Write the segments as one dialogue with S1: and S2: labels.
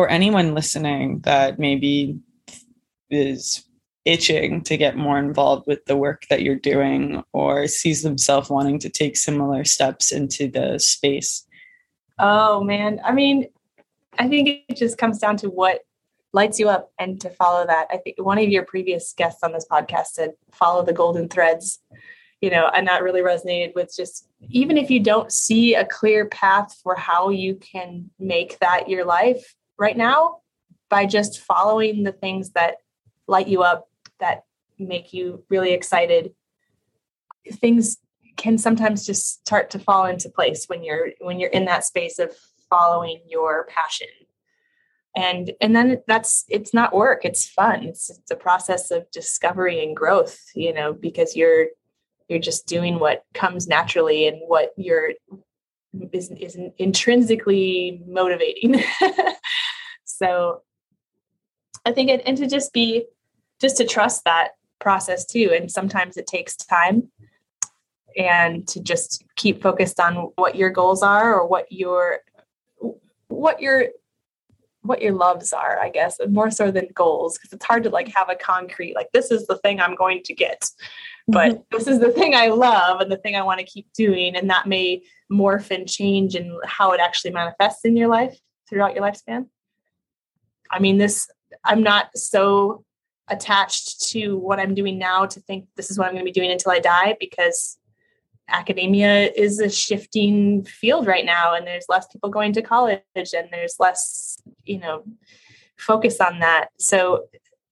S1: or anyone listening that maybe is itching to get more involved with the work that you're doing or sees themselves wanting to take similar steps into the space?
S2: Oh man, I mean, I think it just comes down to what lights you up and to follow that. I think one of your previous guests on this podcast said follow the golden threads. You know, and that really resonated with just even if you don't see a clear path for how you can make that your life right now, by just following the things that light you up, that make you really excited, things can sometimes just start to fall into place when you're when you're in that space of following your passion. And and then that's it's not work it's fun. It's, it's a process of discovery and growth you know because you're you're just doing what comes naturally and what you're is, is intrinsically motivating so i think it and to just be just to trust that process too and sometimes it takes time and to just keep focused on what your goals are or what your what your what your loves are, I guess, more so than goals, because it's hard to like have a concrete, like, this is the thing I'm going to get. But mm-hmm. this is the thing I love and the thing I want to keep doing. And that may morph and change in how it actually manifests in your life throughout your lifespan. I mean, this, I'm not so attached to what I'm doing now to think this is what I'm going to be doing until I die because academia is a shifting field right now and there's less people going to college and there's less you know focus on that. So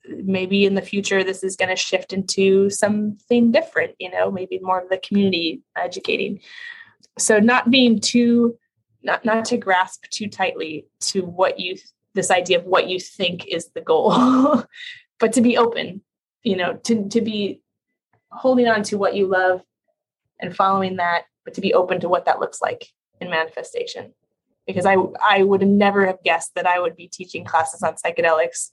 S2: maybe in the future this is going to shift into something different you know maybe more of the community educating. So not being too not not to grasp too tightly to what you this idea of what you think is the goal but to be open you know to to be holding on to what you love and following that, but to be open to what that looks like in manifestation. Because I I would never have guessed that I would be teaching classes on psychedelics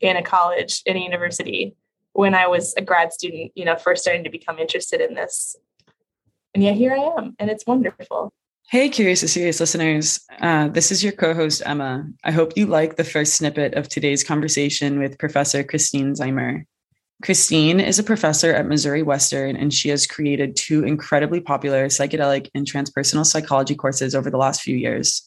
S2: in a college, in a university, when I was a grad student, you know, first starting to become interested in this. And yet here I am, and it's wonderful.
S1: Hey, Curious to Serious listeners. Uh, this is your co host, Emma. I hope you like the first snippet of today's conversation with Professor Christine Ziemer. Christine is a professor at Missouri Western, and she has created two incredibly popular psychedelic and transpersonal psychology courses over the last few years.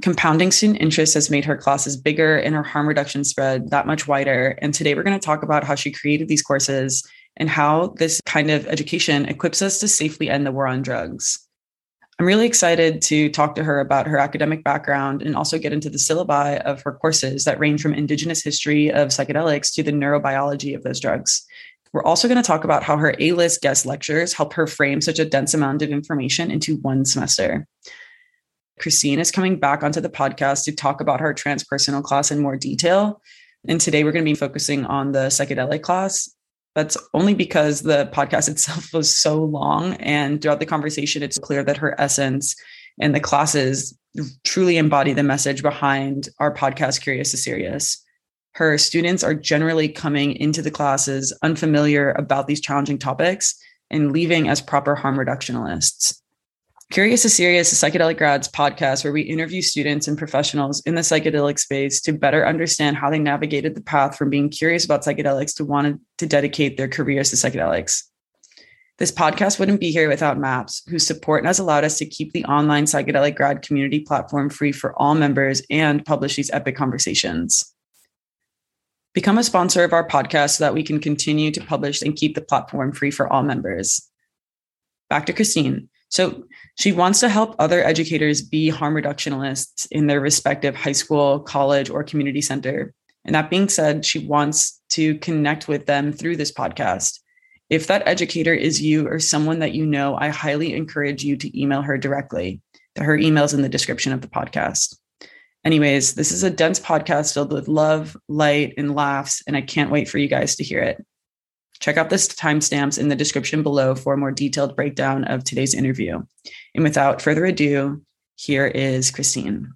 S1: Compounding student interest has made her classes bigger and her harm reduction spread that much wider. And today we're going to talk about how she created these courses and how this kind of education equips us to safely end the war on drugs. I'm really excited to talk to her about her academic background and also get into the syllabi of her courses that range from indigenous history of psychedelics to the neurobiology of those drugs. We're also going to talk about how her A list guest lectures help her frame such a dense amount of information into one semester. Christine is coming back onto the podcast to talk about her transpersonal class in more detail. And today we're going to be focusing on the psychedelic class that's only because the podcast itself was so long. And throughout the conversation, it's clear that her essence and the classes truly embody the message behind our podcast, Curious to Serious. Her students are generally coming into the classes unfamiliar about these challenging topics and leaving as proper harm reductionists. Curious to Serious, a psychedelic grads podcast where we interview students and professionals in the psychedelic space to better understand how they navigated the path from being curious about psychedelics to wanting to dedicate their careers to psychedelics. This podcast wouldn't be here without MAPS, whose support has allowed us to keep the online psychedelic grad community platform free for all members and publish these epic conversations. Become a sponsor of our podcast so that we can continue to publish and keep the platform free for all members. Back to Christine. So she wants to help other educators be harm reductionists in their respective high school, college, or community center. And that being said, she wants to connect with them through this podcast. If that educator is you or someone that you know, I highly encourage you to email her directly. Her email is in the description of the podcast. Anyways, this is a dense podcast filled with love, light, and laughs, and I can't wait for you guys to hear it. Check out the timestamps in the description below for a more detailed breakdown of today's interview. And without further ado, here is Christine.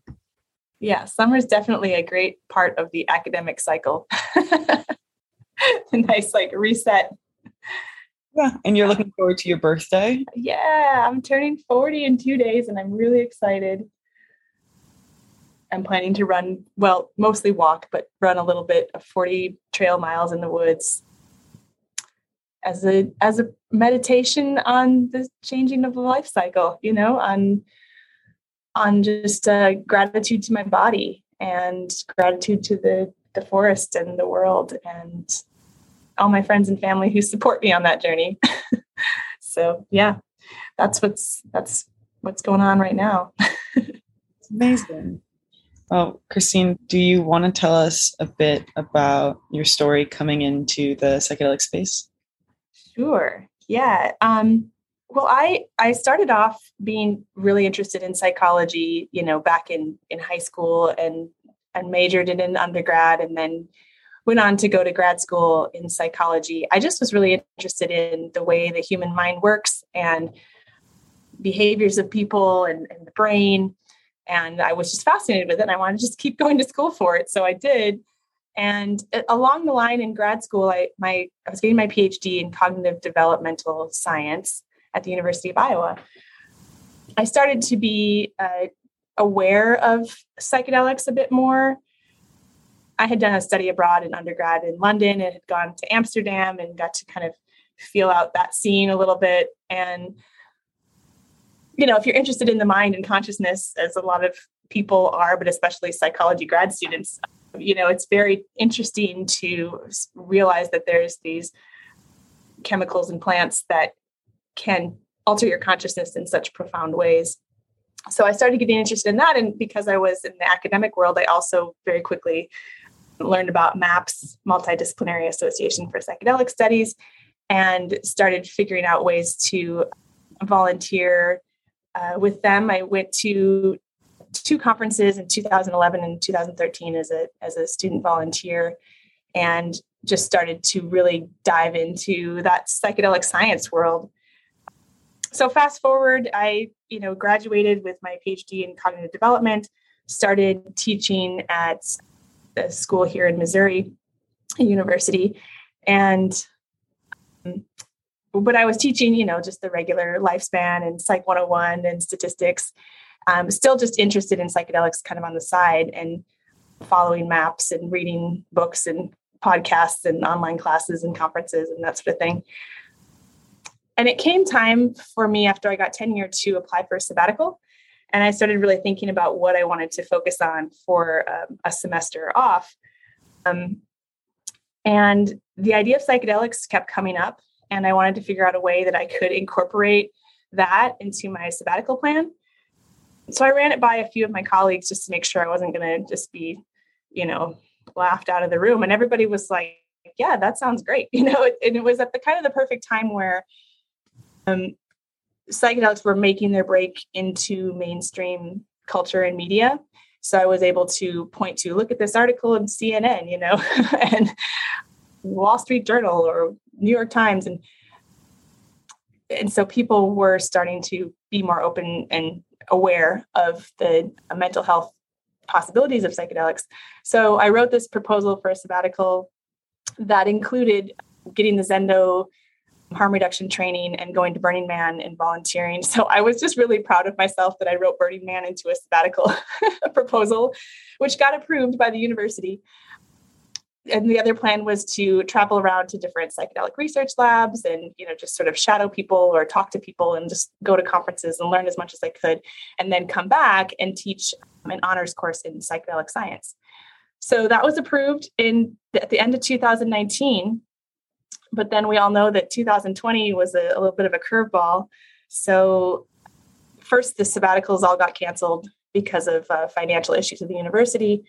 S2: Yeah, summer is definitely a great part of the academic cycle. A nice, like reset.
S1: Yeah, and you're looking forward to your birthday?
S2: Yeah, I'm turning 40 in two days and I'm really excited. I'm planning to run, well, mostly walk, but run a little bit of 40 trail miles in the woods as a as a meditation on the changing of the life cycle, you know, on on just uh, gratitude to my body and gratitude to the the forest and the world and all my friends and family who support me on that journey. so yeah, that's what's that's what's going on right now.
S1: it's amazing. Well, Christine, do you want to tell us a bit about your story coming into the psychedelic space?
S2: Sure. Yeah. Um, well, I I started off being really interested in psychology, you know, back in in high school and and majored in an undergrad and then went on to go to grad school in psychology. I just was really interested in the way the human mind works and behaviors of people and, and the brain. And I was just fascinated with it. And I wanted to just keep going to school for it. So I did. And uh, along the line in grad school, I my I was getting my PhD in cognitive developmental science at the University of Iowa. I started to be uh, aware of psychedelics a bit more. I had done a study abroad in undergrad in London and had gone to Amsterdam and got to kind of feel out that scene a little bit. And, you know, if you're interested in the mind and consciousness, as a lot of people are, but especially psychology grad students, you know, it's very interesting to realize that there's these chemicals and plants that can alter your consciousness in such profound ways so I started getting interested in that. And because I was in the academic world, I also very quickly learned about MAPS, Multidisciplinary Association for Psychedelic Studies, and started figuring out ways to volunteer uh, with them. I went to two conferences in 2011 and 2013 as a as a student volunteer, and just started to really dive into that psychedelic science world so fast forward, I you know graduated with my PhD in cognitive development, started teaching at a school here in Missouri a University, and but I was teaching you know just the regular lifespan and Psych 101 and statistics. Um, still just interested in psychedelics kind of on the side and following maps and reading books and podcasts and online classes and conferences and that sort of thing. And it came time for me after I got tenure to apply for a sabbatical. And I started really thinking about what I wanted to focus on for um, a semester off. Um, and the idea of psychedelics kept coming up. And I wanted to figure out a way that I could incorporate that into my sabbatical plan. So I ran it by a few of my colleagues just to make sure I wasn't going to just be, you know, laughed out of the room. And everybody was like, yeah, that sounds great. You know, and it was at the kind of the perfect time where um, psychedelics were making their break into mainstream culture and media. So I was able to point to look at this article in CNN, you know, and Wall Street Journal or New York Times, and and so people were starting to be more open and aware of the mental health possibilities of psychedelics. So I wrote this proposal for a sabbatical that included getting the Zendo harm reduction training and going to Burning Man and volunteering. So I was just really proud of myself that I wrote Burning Man into a sabbatical proposal, which got approved by the university. And the other plan was to travel around to different psychedelic research labs and, you know, just sort of shadow people or talk to people and just go to conferences and learn as much as I could, and then come back and teach an honors course in psychedelic science. So that was approved in at the end of 2019 but then we all know that 2020 was a, a little bit of a curveball. So, first, the sabbaticals all got canceled because of uh, financial issues at the university.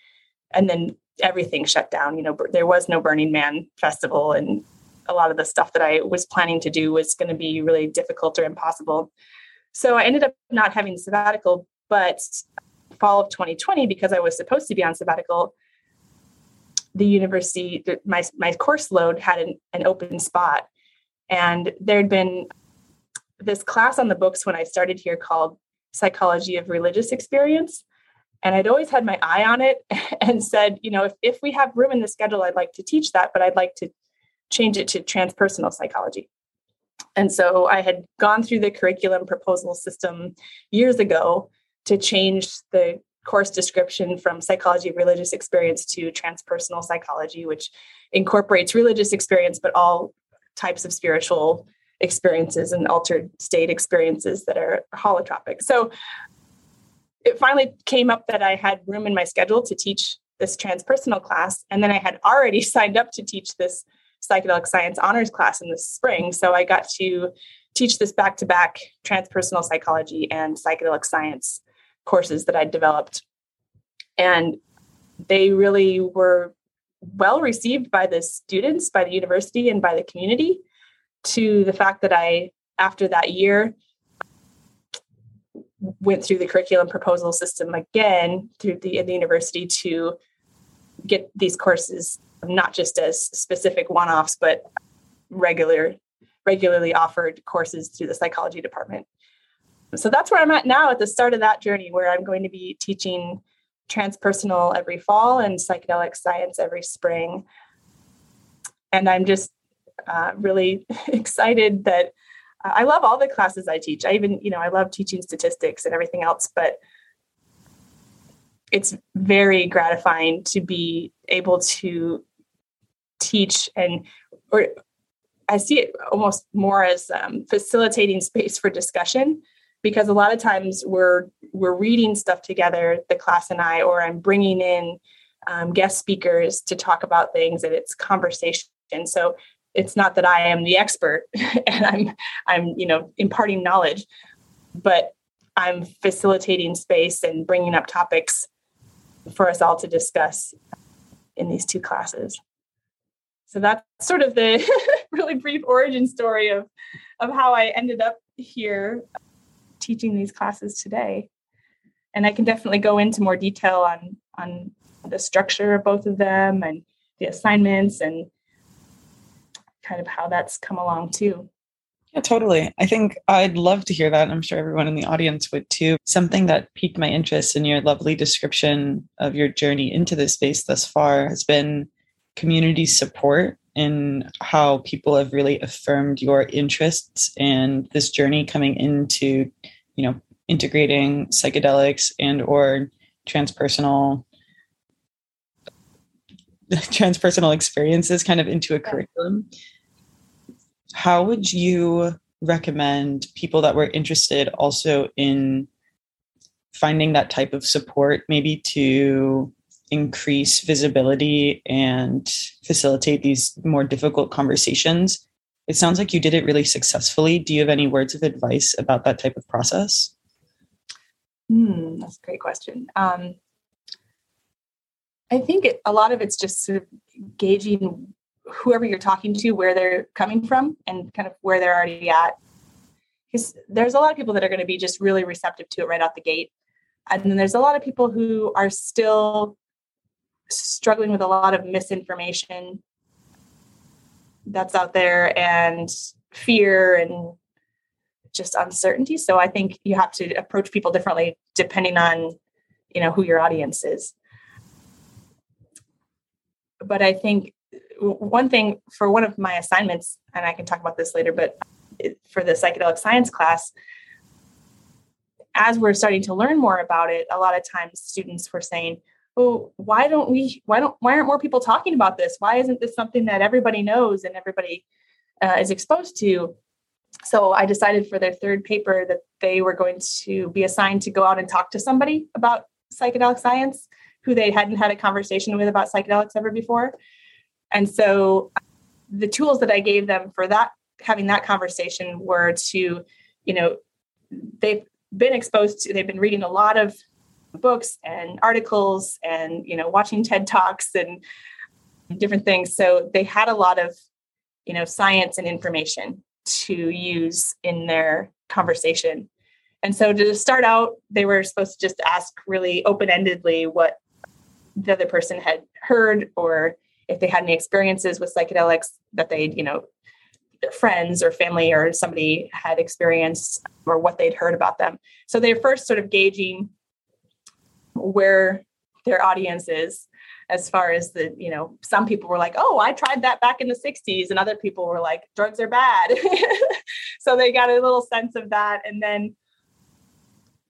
S2: And then everything shut down. You know, there was no Burning Man festival, and a lot of the stuff that I was planning to do was going to be really difficult or impossible. So I ended up not having sabbatical, but fall of 2020, because I was supposed to be on sabbatical, the university, my, my course load had an, an open spot. And there'd been this class on the books when I started here called Psychology of Religious Experience. And I'd always had my eye on it and said, you know, if, if we have room in the schedule, I'd like to teach that, but I'd like to change it to transpersonal psychology. And so I had gone through the curriculum proposal system years ago to change the course description from psychology of religious experience to transpersonal psychology, which incorporates religious experience, but all types of spiritual experiences and altered state experiences that are holotropic. So it finally came up that I had room in my schedule to teach this transpersonal class. And then I had already signed up to teach this psychedelic science honors class in the spring. So I got to teach this back to back transpersonal psychology and psychedelic science courses that I developed. And they really were well received by the students, by the university, and by the community to the fact that I, after that year, went through the curriculum proposal system again through the, the university to get these courses not just as specific one-offs but regular regularly offered courses through the psychology department. So that's where i'm at now at the start of that journey where i'm going to be teaching transpersonal every fall and psychedelic science every spring. And i'm just uh, really excited that I love all the classes I teach. I even, you know, I love teaching statistics and everything else, but it's very gratifying to be able to teach and or I see it almost more as um, facilitating space for discussion because a lot of times we're we're reading stuff together, the class and I, or I'm bringing in um, guest speakers to talk about things, and it's conversation. So it's not that I am the expert and I'm I'm you know imparting knowledge, but I'm facilitating space and bringing up topics for us all to discuss in these two classes. So that's sort of the really brief origin story of of how I ended up here teaching these classes today. And I can definitely go into more detail on on the structure of both of them and the assignments and kind of how that's come along too.
S1: Yeah, totally. I think I'd love to hear that. I'm sure everyone in the audience would too. Something that piqued my interest in your lovely description of your journey into this space thus far has been community support and how people have really affirmed your interests and this journey coming into, you know, integrating psychedelics and or transpersonal transpersonal experiences kind of into a curriculum how would you recommend people that were interested also in finding that type of support maybe to increase visibility and facilitate these more difficult conversations? It sounds like you did it really successfully. Do you have any words of advice about that type of process?
S2: Hmm, that's a great question. Um, i think it, a lot of it's just sort of gauging whoever you're talking to where they're coming from and kind of where they're already at. Because there's a lot of people that are going to be just really receptive to it right out the gate. And then there's a lot of people who are still struggling with a lot of misinformation that's out there and fear and just uncertainty. So i think you have to approach people differently depending on you know who your audience is. But i think one thing for one of my assignments, and I can talk about this later, but for the psychedelic science class, as we're starting to learn more about it, a lot of times students were saying, "Oh, why don't we? Why don't? Why aren't more people talking about this? Why isn't this something that everybody knows and everybody uh, is exposed to?" So I decided for their third paper that they were going to be assigned to go out and talk to somebody about psychedelic science who they hadn't had a conversation with about psychedelics ever before. And so the tools that I gave them for that, having that conversation were to, you know, they've been exposed to, they've been reading a lot of books and articles and, you know, watching TED Talks and different things. So they had a lot of, you know, science and information to use in their conversation. And so to start out, they were supposed to just ask really open endedly what the other person had heard or if they had any experiences with psychedelics that they'd, you know, their friends or family or somebody had experienced or what they'd heard about them. So they're first sort of gauging where their audience is as far as the, you know, some people were like, oh, I tried that back in the 60s. And other people were like, drugs are bad. so they got a little sense of that. And then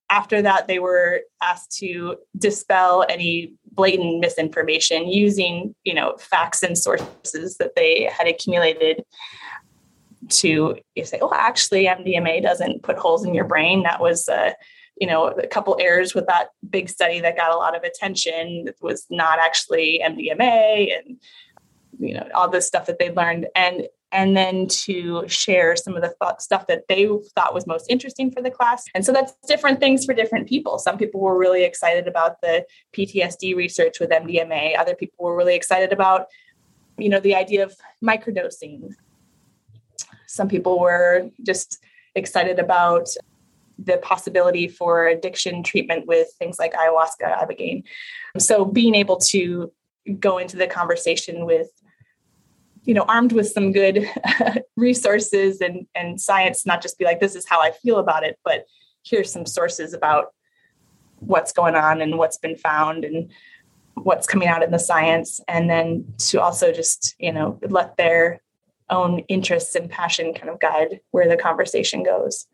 S2: after that, they were asked to dispel any blatant misinformation using, you know, facts and sources that they had accumulated to say, oh, actually, MDMA doesn't put holes in your brain. That was, uh, you know, a couple errors with that big study that got a lot of attention. It was not actually MDMA and, you know, all this stuff that they learned. And and then to share some of the th- stuff that they thought was most interesting for the class. And so that's different things for different people. Some people were really excited about the PTSD research with MDMA. Other people were really excited about, you know, the idea of microdosing. Some people were just excited about the possibility for addiction treatment with things like ayahuasca, ibogaine. So being able to go into the conversation with you know armed with some good resources and and science not just be like this is how i feel about it but here's some sources about what's going on and what's been found and what's coming out in the science. And then to also just you know let their own interests and passion kind of guide where the conversation goes.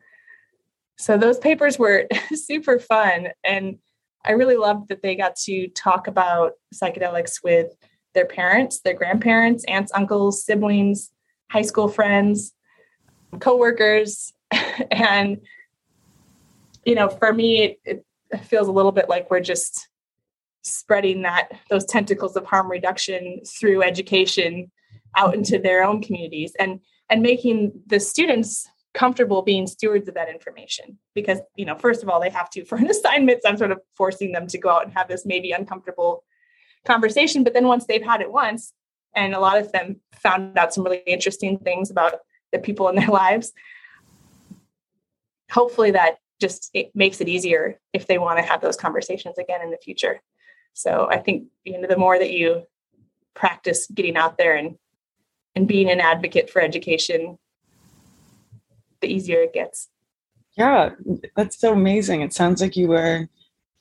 S2: So those papers were super fun. And i really loved that they got to talk about psychedelics with their parents, their grandparents, aunts, uncles, siblings, high school friends, coworkers. and, you know, for me, it, it feels a little bit like we're just spreading that those tentacles of harm reduction through education out into their own communities and and making the students comfortable being stewards of that information because you know first of all they have to for an assignment so i'm sort of forcing them to go out and have this maybe uncomfortable conversation. But then once they've had it once, and a lot of them found out some really interesting things about the people in their lives, hopefully that just it makes it easier if they want to have those conversations again in the future. So I think you know the more that you practice getting out there and and being an advocate for education, the easier it gets.
S1: Yeah, that's so amazing. It sounds like you were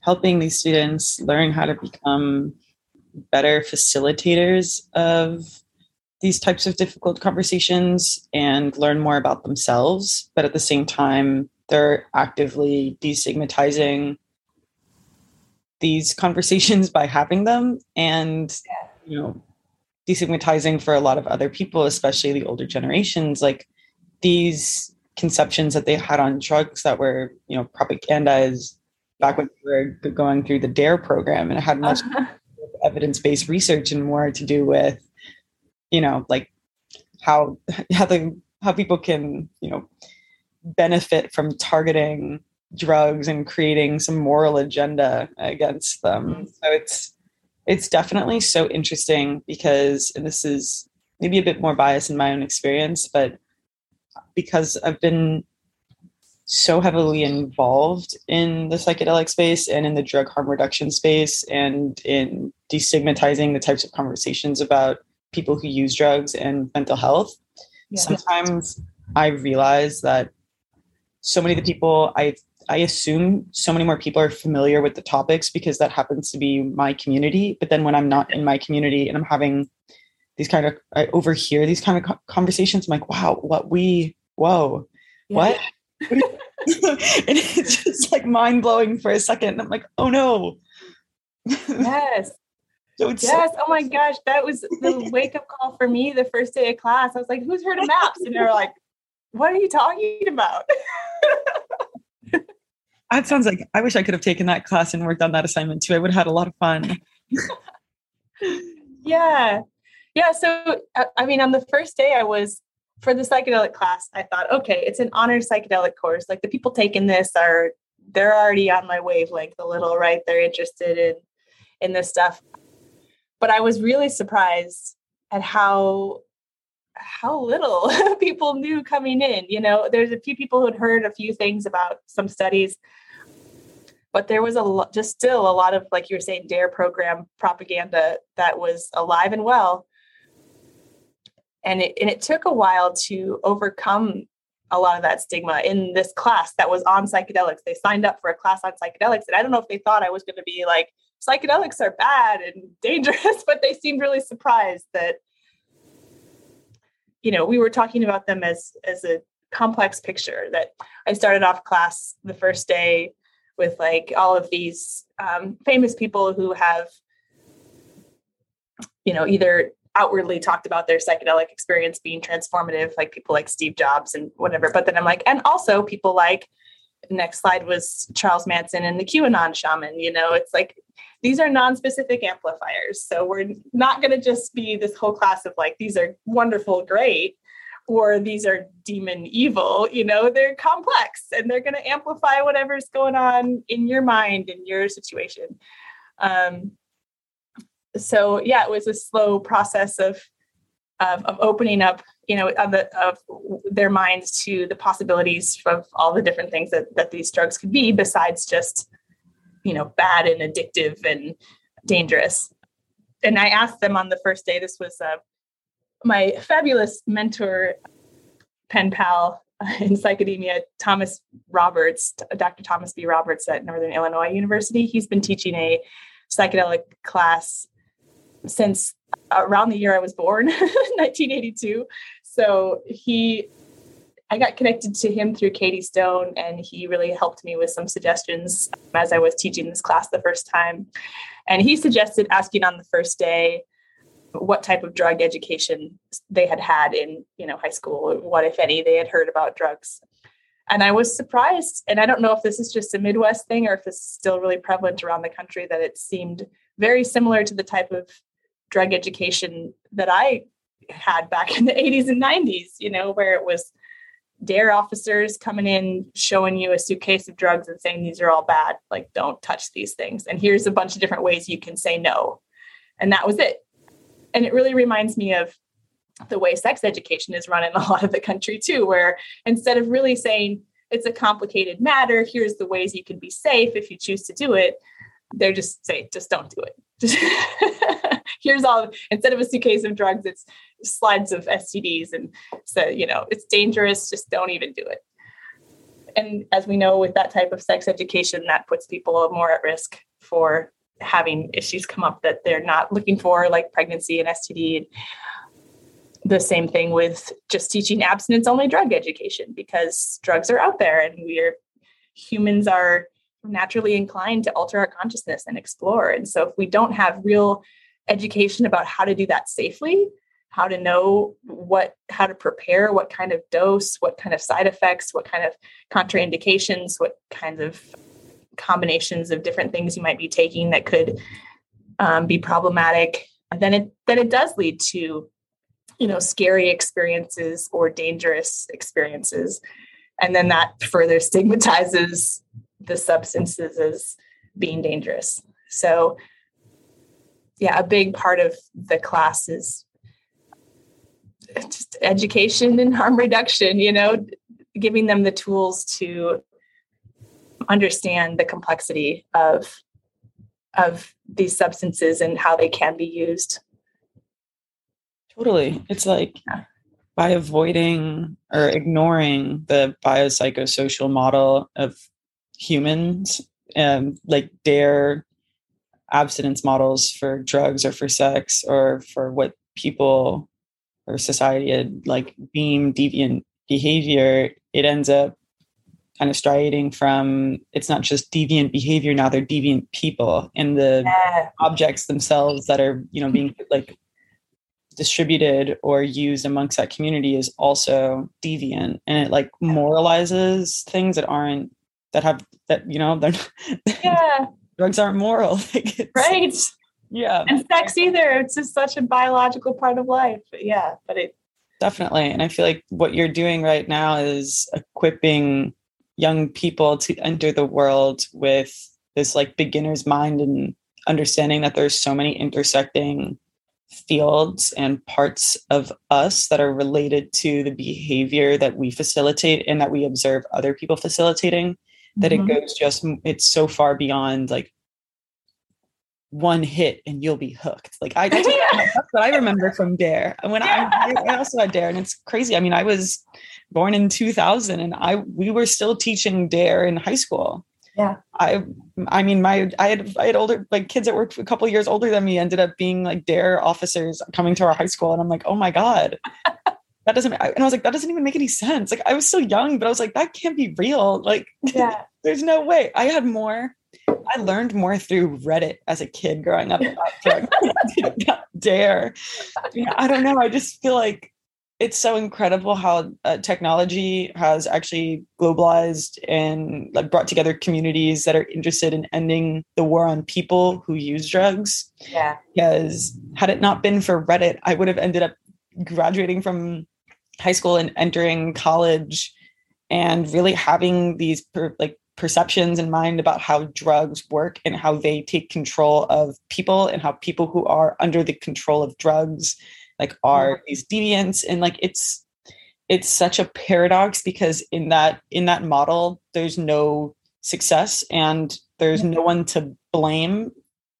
S1: helping these students learn how to become better facilitators of these types of difficult conversations and learn more about themselves. But at the same time they're actively destigmatizing these conversations by having them and you know destigmatizing for a lot of other people especially the older generations. Like these conceptions that they had on drugs that were you know propagandized back when we were going through the dare program and it had much evidence-based research and more to do with you know like how how the how people can you know benefit from targeting drugs and creating some moral agenda against them mm-hmm. so it's it's definitely so interesting because and this is maybe a bit more biased in my own experience but because i've been so heavily involved in the psychedelic space and in the drug harm reduction space and in destigmatizing the types of conversations about people who use drugs and mental health. Yeah. Sometimes I realize that so many of the people I I assume so many more people are familiar with the topics because that happens to be my community. But then when I'm not in my community and I'm having these kind of I overhear these kind of conversations, I'm like, wow, what we whoa, yeah. what? and it's just like mind blowing for a second. I'm like, oh no.
S2: Yes. so yes. So- oh my gosh. That was the wake up call for me the first day of class. I was like, who's heard of MAPS? And they were like, what are you talking about?
S1: that sounds like I wish I could have taken that class and worked on that assignment too. I would have had a lot of fun.
S2: yeah. Yeah. So, uh, I mean, on the first day, I was for the psychedelic class, I thought, okay, it's an honored psychedelic course. Like the people taking this are they're already on my wavelength a little, right? They're interested in in this stuff. But I was really surprised at how how little people knew coming in. You know, there's a few people who had heard a few things about some studies, but there was a lot, just still a lot of, like you were saying, DARE program propaganda that was alive and well and it, and it took a while to overcome a lot of that stigma in this class that was on psychedelics. They signed up for a class on psychedelics and i don't know if they thought i was going to be like psychedelics are bad and dangerous but they seemed really surprised that you know we were talking about them as as a complex picture that i started off class the first day with like all of these um, famous people who have, you know, either outwardly talked about their psychedelic experience being transformative, like people like Steve Jobs and whatever. But then I'm like, and also people like, next slide was Charles Manson and the QAnon shaman. You know, it's like these are non-specific amplifiers. So we're not going to just be this whole class of like, these are wonderful, great or these are demon evil you know they're complex and they're going to amplify whatever's going on in your mind in your situation um, so yeah it was a slow process of of, of opening up you know of, the, of their minds to the possibilities of all the different things that, that these drugs could be besides just you know bad and addictive and dangerous and i asked them on the first day this was uh, my fabulous mentor, pen pal in psychedemia, Thomas Roberts, Dr. Thomas B. Roberts at Northern Illinois University. He's been teaching a psychedelic class since around the year I was born, 1982. So he, I got connected to him through Katie Stone, and he really helped me with some suggestions as I was teaching this class the first time. And he suggested asking on the first day what type of drug education they had had in you know high school what if any they had heard about drugs and i was surprised and i don't know if this is just a midwest thing or if is still really prevalent around the country that it seemed very similar to the type of drug education that i had back in the 80s and 90s you know where it was dare officers coming in showing you a suitcase of drugs and saying these are all bad. Like don't touch these things. And here's a bunch of different ways you can say no. And that was it. And it really reminds me of the way sex education is run in a lot of the country too where instead of really saying it's a complicated matter. Here's the ways you can be safe if you choose to do it they're just say just don't do it here's all instead of a suitcase of drugs it's slides of stds and so you know it's dangerous just don't even do it and as we know with that type of sex education that puts people more at risk for having issues come up that they're not looking for, like pregnancy and STD. The same thing with just teaching abstinence only drug education because drugs are out there and we're humans are naturally inclined to alter our consciousness and explore. And so if we don't have real education about how to do that safely, how to know what how to prepare what kind of dose what kind of side effects what kind of contraindications what kinds of combinations of different things you might be taking that could um, be problematic, And then it then it does lead to you know scary experiences or dangerous experiences, and then that further stigmatizes the substances as being dangerous. So, yeah, a big part of the class is just education and harm reduction. You know, giving them the tools to understand the complexity of of these substances and how they can be used
S1: totally it's like yeah. by avoiding or ignoring the biopsychosocial model of humans and like their abstinence models for drugs or for sex or for what people or society had like being deviant behavior it ends up kind of striding from it's not just deviant behavior now they're deviant people and the yeah. objects themselves that are you know being like distributed or used amongst that community is also deviant. And it like moralizes things that aren't that have that you know they're yeah drugs aren't moral.
S2: Like right.
S1: Yeah.
S2: And sex either. It's just such a biological part of life. But yeah but it
S1: definitely. And i feel like what you're doing right now is equipping young people to enter the world with this like beginner's mind and understanding that there's so many intersecting fields and parts of us that are related to the behavior that we facilitate and that we observe other people facilitating that mm-hmm. it goes just it's so far beyond like one hit and you'll be hooked like i that's what i remember from dare and when yeah. I, I also had dare and it's crazy i mean i was born in 2000 and I we were still teaching dare in high school.
S2: Yeah.
S1: I I mean my I had I had older like kids that were a couple years older than me ended up being like dare officers coming to our high school and I'm like, "Oh my god." That doesn't and I was like, that doesn't even make any sense. Like I was so young, but I was like, that can't be real. Like
S2: yeah.
S1: there's no way. I had more, I learned more through Reddit as a kid growing up dare. I don't know. I just feel like it's so incredible how uh, technology has actually globalized and like brought together communities that are interested in ending the war on people who use drugs.
S2: Yeah.
S1: Because had it not been for Reddit, I would have ended up graduating from high school and entering college and really having these per, like perceptions in mind about how drugs work and how they take control of people and how people who are under the control of drugs like are mm-hmm. these deviants and like it's it's such a paradox because in that in that model there's no success and there's no one to blame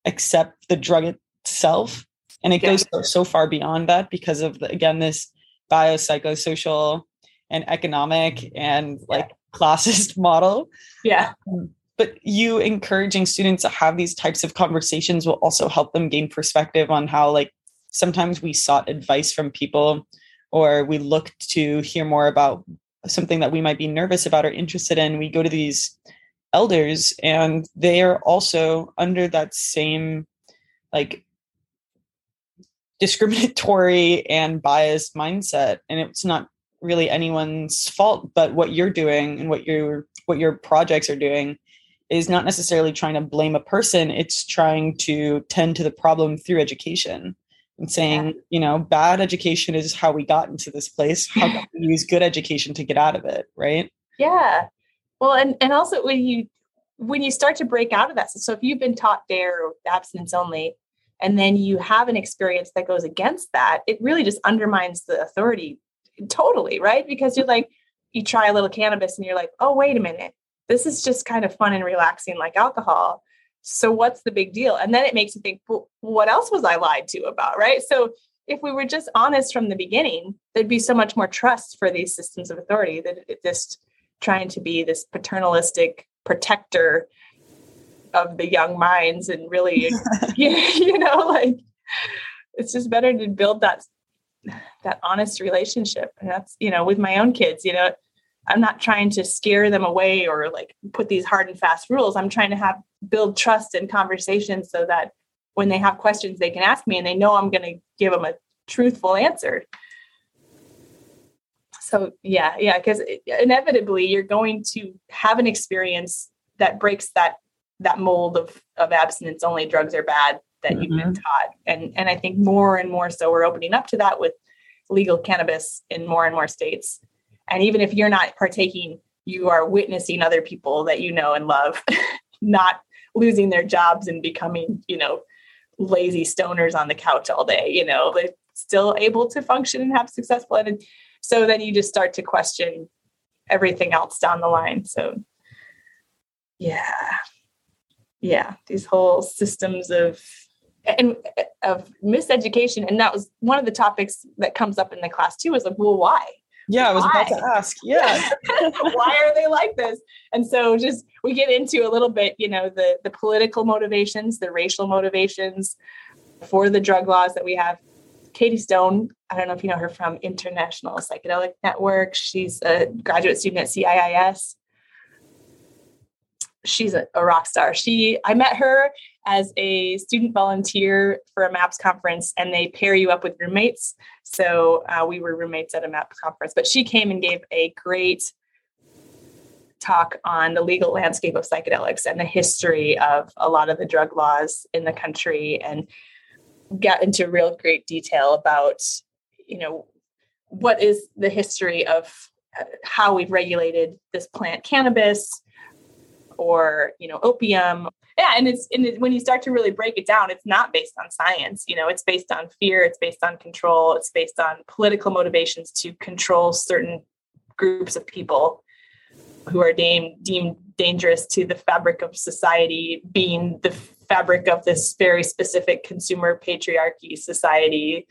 S1: except the drug itself and it yeah. goes so, so, far beyond that because of the, again this biopsychosocial and economic and like yeah. classist model.
S2: Yeah.
S1: Um, but you encouraging students to have these types of conversations will also help them gain perspective on how like sometimes we sought advice from people or we looked to hear more about something that we might be nervous about or interested in. We go to these elders and they are also under that same like discriminatory and biased mindset and it's not really anyone's fault but what you're doing and what your what your projects are doing is not necessarily trying to blame a person it's trying to tend to the problem through education and saying, yeah. you know, bad education is how we got into this place. How can we use good education to get out of it? Right.
S2: Yeah. Well, and, and also when you when you start to break out of that, so if you've been taught dare or abstinence only, and then you have an experience that goes against that, it really just undermines the authority totally, right? Because you're like, you try a little cannabis and you're like, oh, wait a minute, this is just kind of fun and relaxing like alcohol. So what's the big deal? And then it makes you think well, what else was i lied to about? Right? So if we were just honest from the beginning there'd be so much more trust for these systems of authority that it just trying to be this paternalistic protector of the young minds and really you, know like it's just better to build that that honest relationship and that's you know with my own kids you know I'm not trying to scare them away or like put these hard and fast rules. I'm trying to have build trust and conversation so that when they have questions, they can ask me and they know I'm going to give them a truthful answer. So yeah, yeah, because inevitably you're going to have an experience that breaks that that mold of of abstinence only drugs are bad that mm-hmm. you've been mm-hmm. taught, and and I think more and more so we're opening up to that with legal cannabis in more and more states and even if you're not partaking, you are witnessing other people that you know and love not losing their jobs and becoming, you know, lazy stoners on the couch all day, you know, they're still able to function and have successful. And so then you just start to question everything else down the line. So, yeah. Yeah. These whole systems of, and of miseducation. And that was one of the topics that comes up in the class too is like, well, why?
S1: Yeah, I was Why? about to ask. Yeah.
S2: Why are they like this? And so just we get into a little bit, you know, the the political motivations, the racial motivations for the drug laws that we have. Katie Stone, I don't know if you know her from International Psychedelic Network. She's a graduate student at CIIS she's a, a, rock star. She I met her as a student volunteer for a MAPS conference, and they pair you up with roommates. So uh, we were roommates at a MAPS conference, but she came and gave a great talk on the legal landscape of psychedelics and the history of a lot of the drug laws in the country and got into real great detail about you know what is the history of uh, how we've regulated this plant cannabis or you know opium. Yeah and it's and it, when you start to really break it down it's not based on science you know it's based on fear it's based on control it's based on political motivations to control certain groups of people who are deemed deemed dangerous to the fabric of society being the fabric of this very specific consumer patriarchy society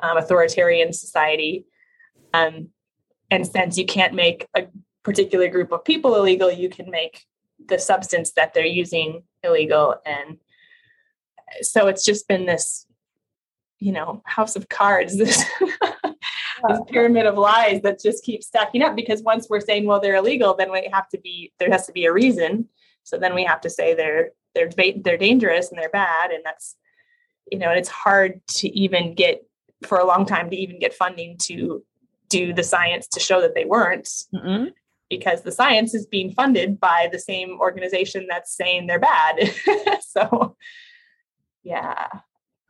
S2: um, authoritarian society. Um, and since you can't make a particular group of people illegal you can make the substance that they're using illegal and so it's just been this you know house of cards this this pyramid of lies that just keeps stacking up because once we're saying well they're illegal then we have to be there has to be a reason. So then we have to say they're they're they're dangerous and they're bad and that's you know and it's hard to even get for a long time to even get funding to do the science to show that they weren't. Mm-hmm. Because the science is being funded by the same organization that's saying they're bad. So yeah.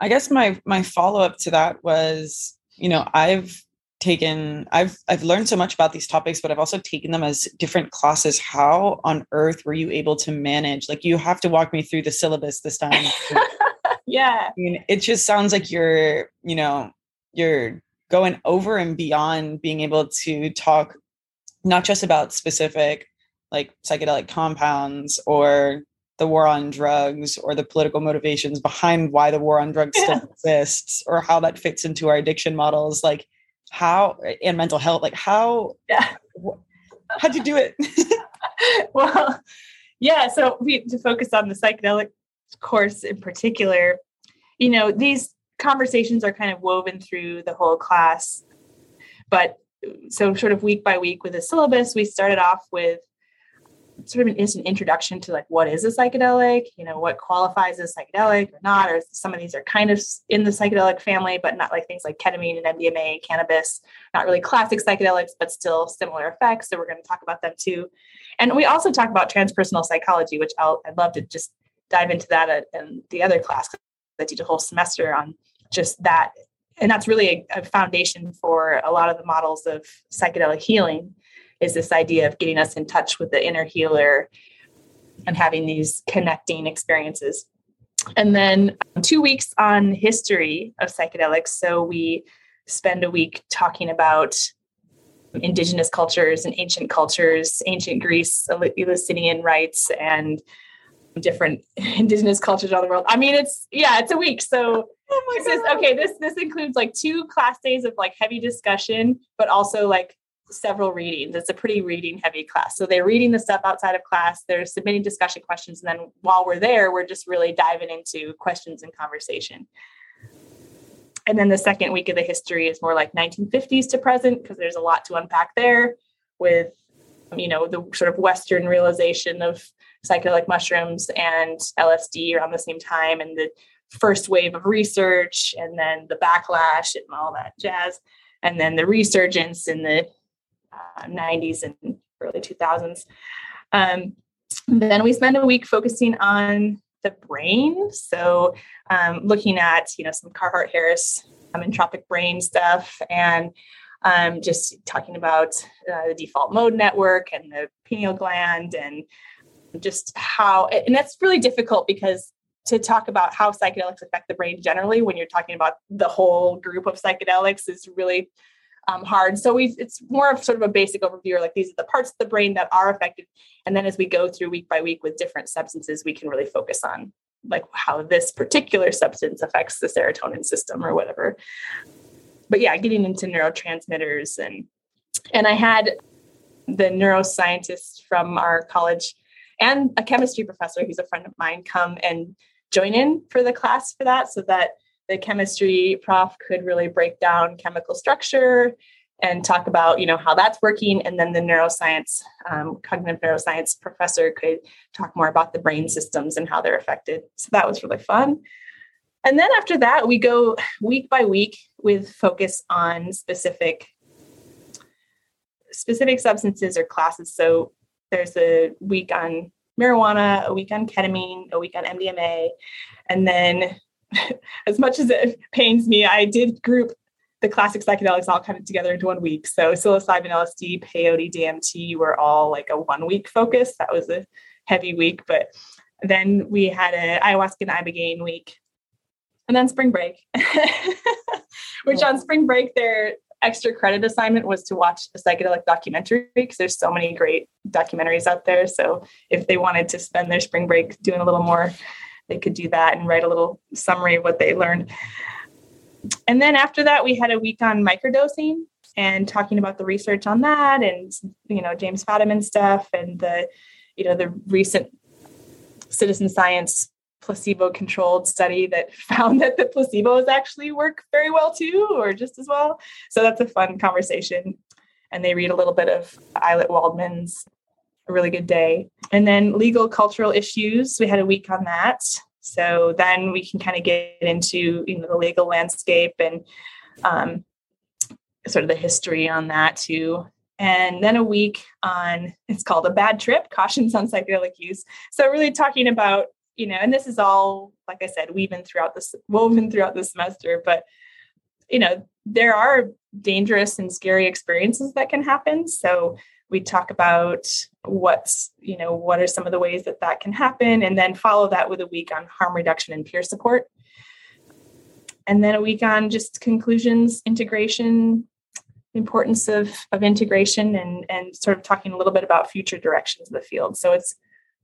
S1: I guess my my follow-up to that was you know i've taken i've i've learned so much about these topics but i've also taken them as different classes. How on earth were you able to manage? Like you have to walk me through the syllabus this time.
S2: Yeah.
S1: I mean it just sounds like you're you know you're going over and beyond being able to talk not just about specific like psychedelic compounds or the war on drugs or the political motivations behind why the war on drugs yeah. still exists or how that fits into our addiction models like how and mental health like how yeah how'd you do it
S2: well yeah so we to focus on the psychedelic course in particular you know these conversations are kind of woven through the whole class but so sort of week by week with a syllabus we started off with sort of an instant introduction to like what is a psychedelic, you know, what qualifies as psychedelic or not, or some of these are kind of in the psychedelic family, but not like things like ketamine and MDMA, cannabis, not really classic psychedelics, but still similar effects. So we're going to talk about them too. And we also talk about transpersonal psychology, which I'll, I'd love to just dive into that in the other class. I teach a whole semester on just that. And that's really a, a foundation for a lot of the models of psychedelic healing is this idea of getting us in touch with the inner healer and having these connecting experiences. And then um, two weeks on history of psychedelics. So we spend a week talking about indigenous cultures and ancient cultures, ancient Greece, Eleusinian rites, and different indigenous cultures around the world. I mean, it's yeah, it's a week. So oh this is okay. This this includes like two class days of like heavy discussion, but also like several readings. It's a pretty reading heavy class. So they're reading the stuff outside of class, they're submitting discussion questions. And then while we're there, we're just really diving into questions and conversation. And then the second week of the history is more like 1950s to present because there's a lot to unpack there with, you know, the sort of Western realization of psychedelic mushrooms and LSD around the same time and the first wave of research and then the backlash and all that jazz and then the resurgence in the 90s uh, and early 2000s. Um, then we spend a week focusing on the brain. So um, looking at, you know, some Carhart Harris um, entropic brain stuff and um, just talking about uh, the default mode network and the pineal gland and just how, and that's really difficult because to talk about how psychedelics affect the brain generally when you're talking about the whole group of psychedelics is really um, hard. So we it's more of sort of a basic overview, or like these are the parts of the brain that are affected. And then as we go through week by week with different substances, we can really focus on like how this particular substance affects the serotonin system or whatever. But yeah, getting into neurotransmitters and and I had the neuroscientist from our college and a chemistry professor who's a friend of mine come and join in for the class for that so that the chemistry prof could really break down chemical structure and talk about you know how that's working. And then the neuroscience um, cognitive neuroscience professor could talk more about the brain systems and how they're affected. So that was really fun. And then after that we go week by week with focus on specific specific substances or classes. So there's a week on marijuana a week on ketamine a week on mdma and then as much as it pains me, I did group the classic psychedelics all kind of together into one week. So psilocybin, LSD, peyote, DMT were all like a one week focus. That was a heavy week. But then we had an ayahuasca and ibogaine week. And then spring break, which on spring break, their extra credit assignment was to watch a psychedelic documentary because there's so many great documentaries out there. So if they wanted to spend their spring break doing a little more they could do that and write a little summary of what they learned. And then after that, we had a week on microdosing and talking about the research on that and you know James Fadiman stuff and the you know the recent citizen science placebo controlled study that found that the placebos actually work very well too, or just as well. So that's a fun conversation. And they read a little bit of Ayelet Waldman's A Really Good Day. And then legal cultural issues, we had a week on that. So then we can kind of get into you know the legal landscape and um, sort of the history on that too. And then a week on it's called a bad trip, cautions on psychedelic use. So really talking about you know, and this is all like I said, weaving throughout this woven throughout the semester, but you know there are dangerous and scary experiences that can happen. So we talk about what's you know what are some of the ways that that can happen and then follow that with a week on harm reduction and peer support and then a week on just conclusions integration importance of of integration and and sort of talking a little bit about future directions of the field so it's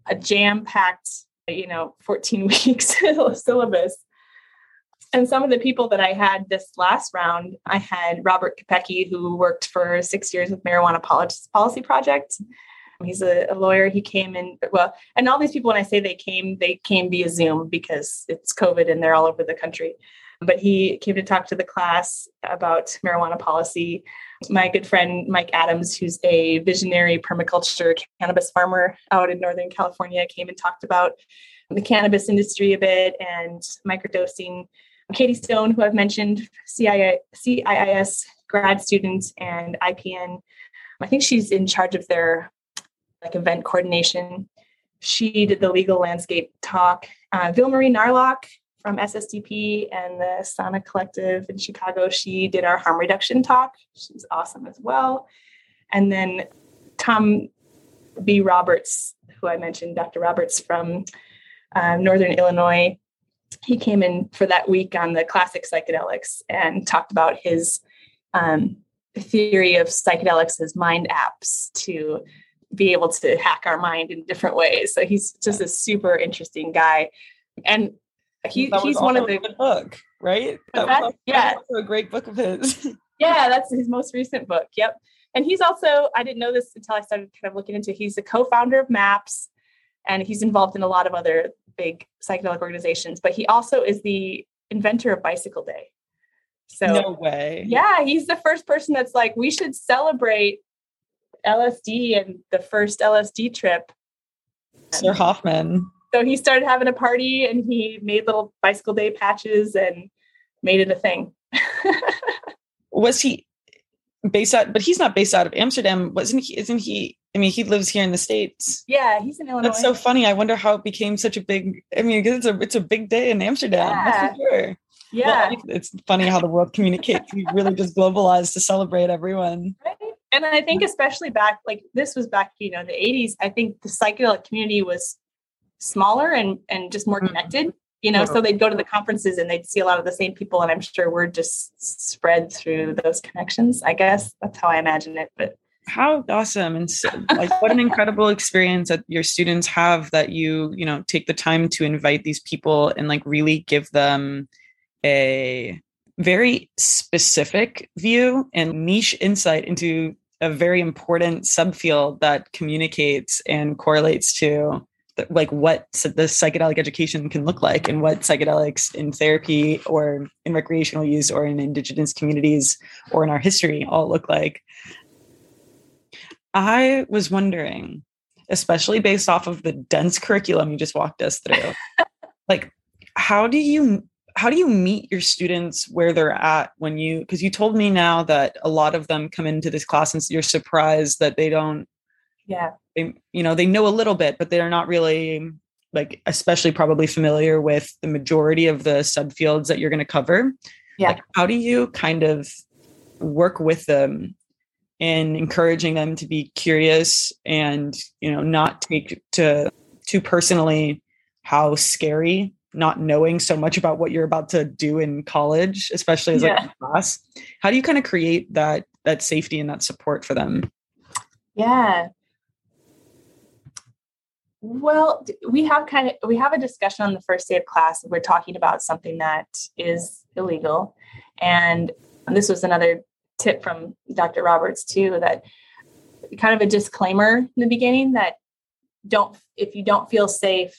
S2: a jam packed you know 14 weeks syllabus and some of the people that I had this last round, I had Robert Kopecky, who worked for six years with Marijuana Policy Project. He's a, a, lawyer. He came in, well, and all these people, when I say they came, they came via Zoom because it's COVID and they're all over the country. But he came to talk to the class about marijuana policy. My good friend Mike Adams, who's a visionary permaculture cannabis farmer out in Northern California, came and talked about the cannabis industry a bit and microdosing Katie Stone, who I've mentioned, CIIS grad student and IPN. I think she's in charge of their like event coordination. She did the legal landscape talk. Uh, Ville-Marie Narlock from SSDP and the Sana Collective in Chicago, she did our harm reduction talk. She's awesome as well. And then Tom B. Roberts, who I mentioned, Dr. Roberts from uh, Northern Illinois, he came in for that week on the classic psychedelics and talked about his um, theory of psychedelics as mind apps to be able to hack our mind in different ways. So he's just a super interesting guy, and he, he's one of the
S1: book, right?
S2: That that, was yeah,
S1: a great book of his.
S2: yeah, that's his most recent book. Yep, and he's also I didn't know this until I started kind of looking into. He's the co-founder of MAPS, and he's involved in a lot of other big psychedelic organizations, but he also is the inventor of Bicycle Day.
S1: So no way.
S2: Yeah, he's the first person that's like, we should celebrate LSD and the first LSD trip.
S1: Sir Hofmann.
S2: So he started having a party and he made little bicycle day patches and made it a thing.
S1: Was he based out but he's not based out of Amsterdam, wasn't he? Isn't he I mean, he lives here in the states.
S2: Yeah, he's in Illinois.
S1: That's so funny. I wonder how it became such a big. I mean, it's a it's a big day in Amsterdam.
S2: Yeah.
S1: Sure.
S2: Yeah,
S1: well, it's funny how the world communicates. we really just globalized to celebrate everyone.
S2: Right. And I think especially back, like this was back, you know, the '80s. I think the psychedelic community was smaller and and just more mm-hmm. connected. Mm-hmm. You know, so they'd go to the conferences and they'd see a lot of the same people, and I'm sure we're just spread through those connections. I guess that's how I imagine it, but
S1: how awesome and so, like what an incredible experience that your students have that you you know take the time to invite these people and like really give them a very specific view and niche insight into a very important subfield that communicates and correlates to like what the psychedelic education can look like and what psychedelics in therapy or in recreational use or in indigenous communities or in our history all look like. I was wondering, especially based off of the dense curriculum you just walked us through, like how do you how do you meet your students where they're at when you because you told me now that a lot of them come into this class and you're surprised that they don't
S2: yeah.
S1: They you know they know a little bit but they're not really like especially probably familiar with the majority of the subfields that you're going to cover.
S2: Yeah.
S1: Like, how do you kind of work with them and encouraging them to be curious and you know not take to too personally how scary not knowing so much about what you're about to do in college especially as yeah. like a class? How do you kind of create that that safety and that support for them?
S2: Yeah well we have kind of we have a discussion on the first day of class we're talking about something that is illegal and this was another tip from Dr. Roberts too that kind of a disclaimer in the beginning that don't if you don't feel safe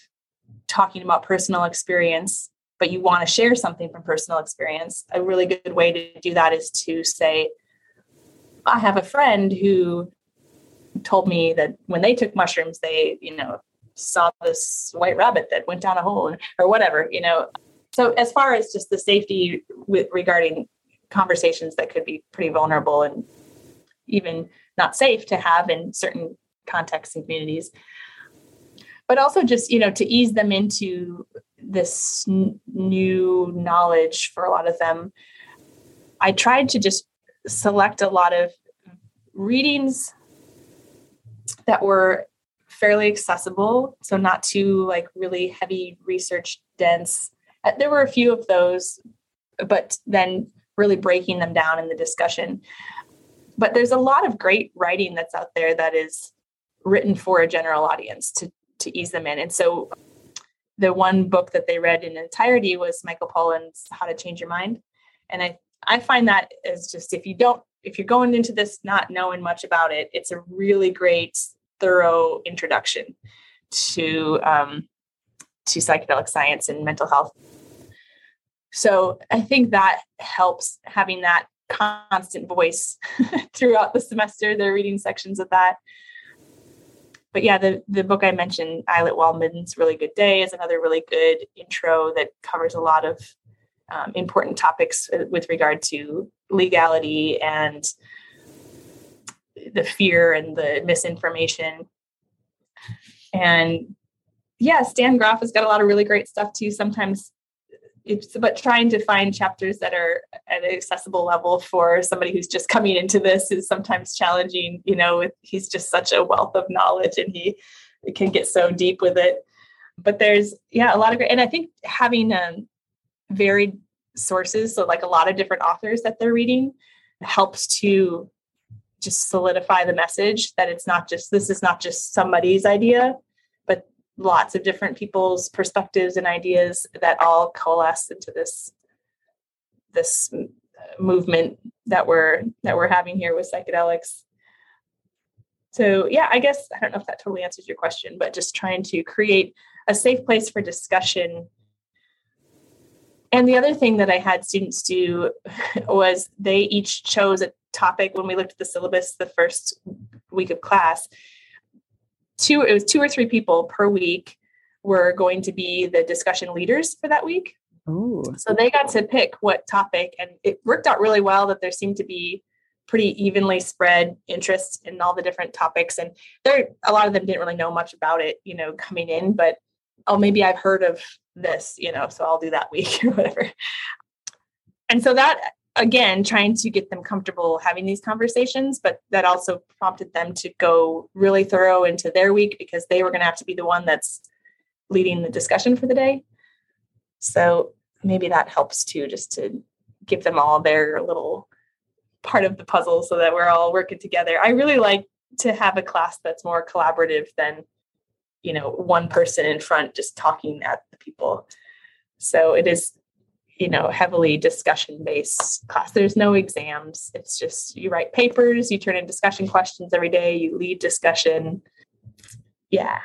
S2: talking about personal experience, but you want to share something from personal experience, a really good way to do that is to say, I have a friend who told me that when they took mushrooms, they, you know, saw this white rabbit that went down a hole or whatever, you know. So as far as just the safety with regarding conversations that could be pretty vulnerable and even not safe to have in certain contexts and communities, but also just you know to ease them into this n- new knowledge for a lot of them i tried to just select a lot of readings that were fairly accessible so not too like really heavy research dense uh, there were a few of those but then really breaking them down in the discussion but there's a lot of great writing that's out there that is written for a general audience to to ease them in. And so the one book that they read in entirety was Michael Pollan's How to Change Your Mind. And I, I find that as just if you don't, if you're going into this not knowing much about it, it's a really great, thorough introduction to um, to psychedelic science and mental health. So I think that helps having that constant voice throughout the semester. They're reading sections of that but yeah, the the book I mentioned, Ayelet Waldman's "Really Good Day" is another really good intro that covers a lot of um, important topics uh, with regard to legality and the fear and the misinformation. And yeah, Stan Grof has got a lot of really great stuff too. Sometimes it's but trying to find chapters that are at an accessible level for somebody who's just coming into this is sometimes challenging you know he's just such a wealth of knowledge and he can get so deep with it but there's yeah a lot of great and i think having um, varied sources so like a lot of different authors that they're reading helps to just solidify the message that it's not just this is not just somebody's idea but lots of different people's perspectives and ideas that all coalesce into this this movement that we're that we're having here with psychedelics. So yeah i guess i don't know if that totally answers your question but just trying to create a safe place for discussion and the other thing that i had students do was they each chose a topic when we looked at the syllabus the first week of class two it was two or three people per week were going to be the discussion leaders for that week Ooh. so they got to pick what topic and it worked out really well that there seemed to be pretty evenly spread interest in all the different topics and there a lot of them didn't really know much about it you know coming in but oh maybe i've heard of this you know so i'll do that week or whatever. And so that again trying to get them comfortable having these conversations but that also prompted them to go really thorough into their week because they were going to have to be the one that's leading the discussion for the day. So maybe that helps too just to give them all their little part of the puzzle so that we're all working together. I really like to have a class that's more collaborative than you know one person in front just talking at the people. So it is you know heavily discussion based class. There's no exams. It's just you write papers you turn in discussion questions every day you lead discussion. Yeah.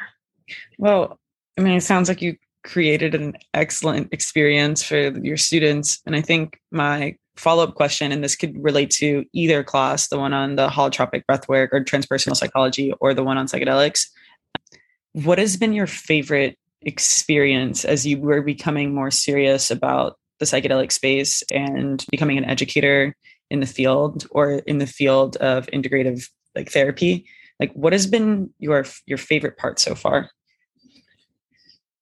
S1: Well i mean it sounds like you created an excellent experience for your students and i think my follow-up question and this could relate to either class the one on the holotropic breathwork or transpersonal psychology or the one on psychedelics what has been your favorite experience as you were becoming more serious about the psychedelic space and becoming an educator in the field or in the field of integrative like therapy? Like what has been your your favorite part so far?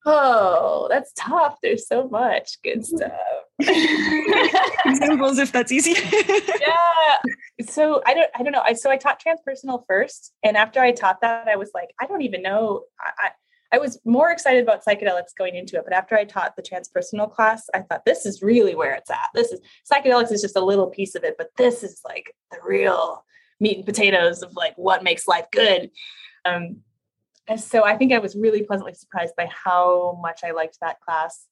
S2: Oh that's tough. There's so much good mm. stuff
S1: examples if that's easy
S2: yeah so i don't i don't know I, so i taught transpersonal first and after i taught that i was like i don't even know I, I was more excited about psychedelics going into it, but after I taught the transpersonal class, I thought this is really where it's at. This is psychedelics is just a little piece of it, but this is like the real meat and potatoes of like what makes life good. Um, and so I think I was really pleasantly surprised by how much I liked that class.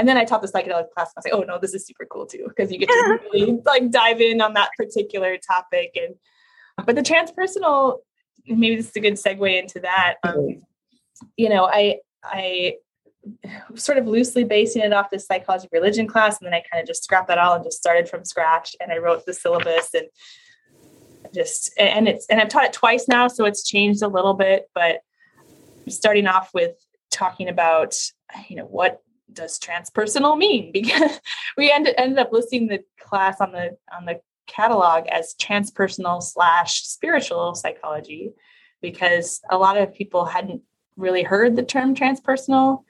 S2: And then I taught the psychedelic class. I was like, oh no, this is super cool too, because you get to really like dive in on that particular topic. And but the transpersonal, maybe this is a good segue into that. Um, you know, I I sort of loosely basing it off this psychology of religion class. And then I kind of just scrapped that all and just started from scratch. And I wrote the syllabus and just, and it's, and I've taught it twice now. So it's changed a little bit, but starting off with talking about, you know, what does transpersonal mean? Because we ended, ended up listing the class on the, on the catalog as transpersonal slash spiritual psychology because a lot of people hadn't really heard the term transpersonal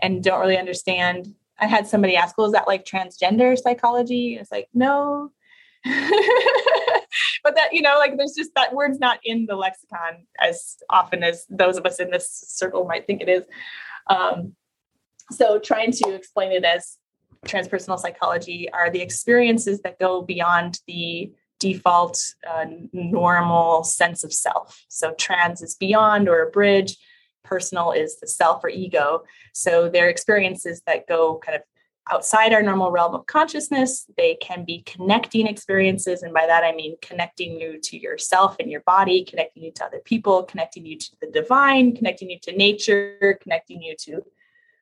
S2: and don't really understand. I had somebody ask, well, is that like transgender psychology? It's like, no. but that, you know, like there's just that word's not in the lexicon as often as those of us in this circle might think it is. Um, so trying to explain it as transpersonal psychology are the experiences that go beyond the default uh, normal sense of self. So trans is beyond or a bridge, personal is the self or ego. So they're experiences that go kind of outside our normal realm of consciousness. They can be connecting experiences. And by that, I mean connecting you to yourself and your body, connecting you to other people, connecting you to the divine, connecting you to nature, connecting you to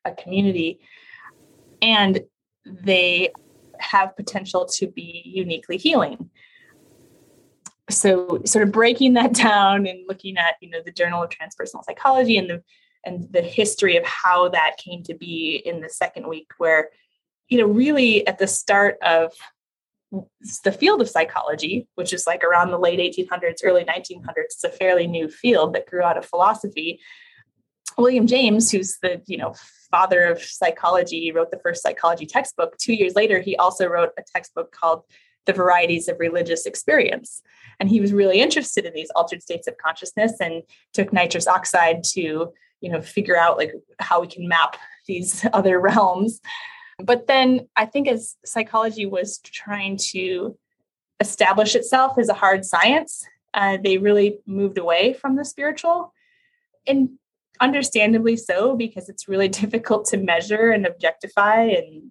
S2: a community. And they have potential to be uniquely healing so sort of breaking that down and looking at you know the journal of transpersonal psychology and the and the history of how that came to be in the second week where you know really at the start of the field of psychology which is like around the late 1800s early 1900s it's a fairly new field that grew out of philosophy william james who's the you know father of psychology wrote the first psychology textbook two years later he also wrote a textbook called the varieties of religious experience. And he was really interested in these altered states of consciousness and took nitrous oxide to, you know, figure out like how we can map these other realms. But then I think as psychology was trying to establish itself as a hard science, uh, they really moved away from the spiritual. And understandably so, because it's really difficult to measure and objectify and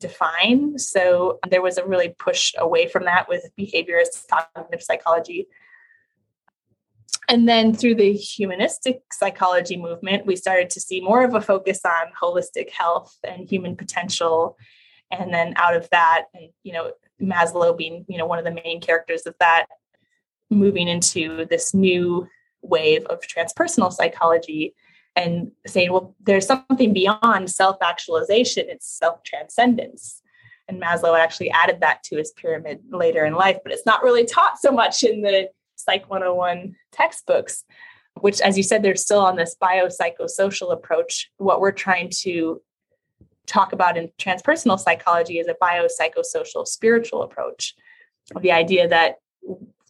S2: define. So there was a really push away from that with behaviorist cognitive psychology. And then through the humanistic psychology movement, we started to see more of a focus on holistic health and human potential. And then out of that, and you know, Maslow being, you know, one of the main characters of that, moving into this new wave of transpersonal psychology and saying, well, there's something beyond self actualization, it's self transcendence. And Maslow actually added that to his pyramid later in life, but it's not really taught so much in the Psych 101 textbooks, which, as you said, they're still on this biopsychosocial approach. What we're trying to talk about in transpersonal psychology is a biopsychosocial spiritual approach. The idea that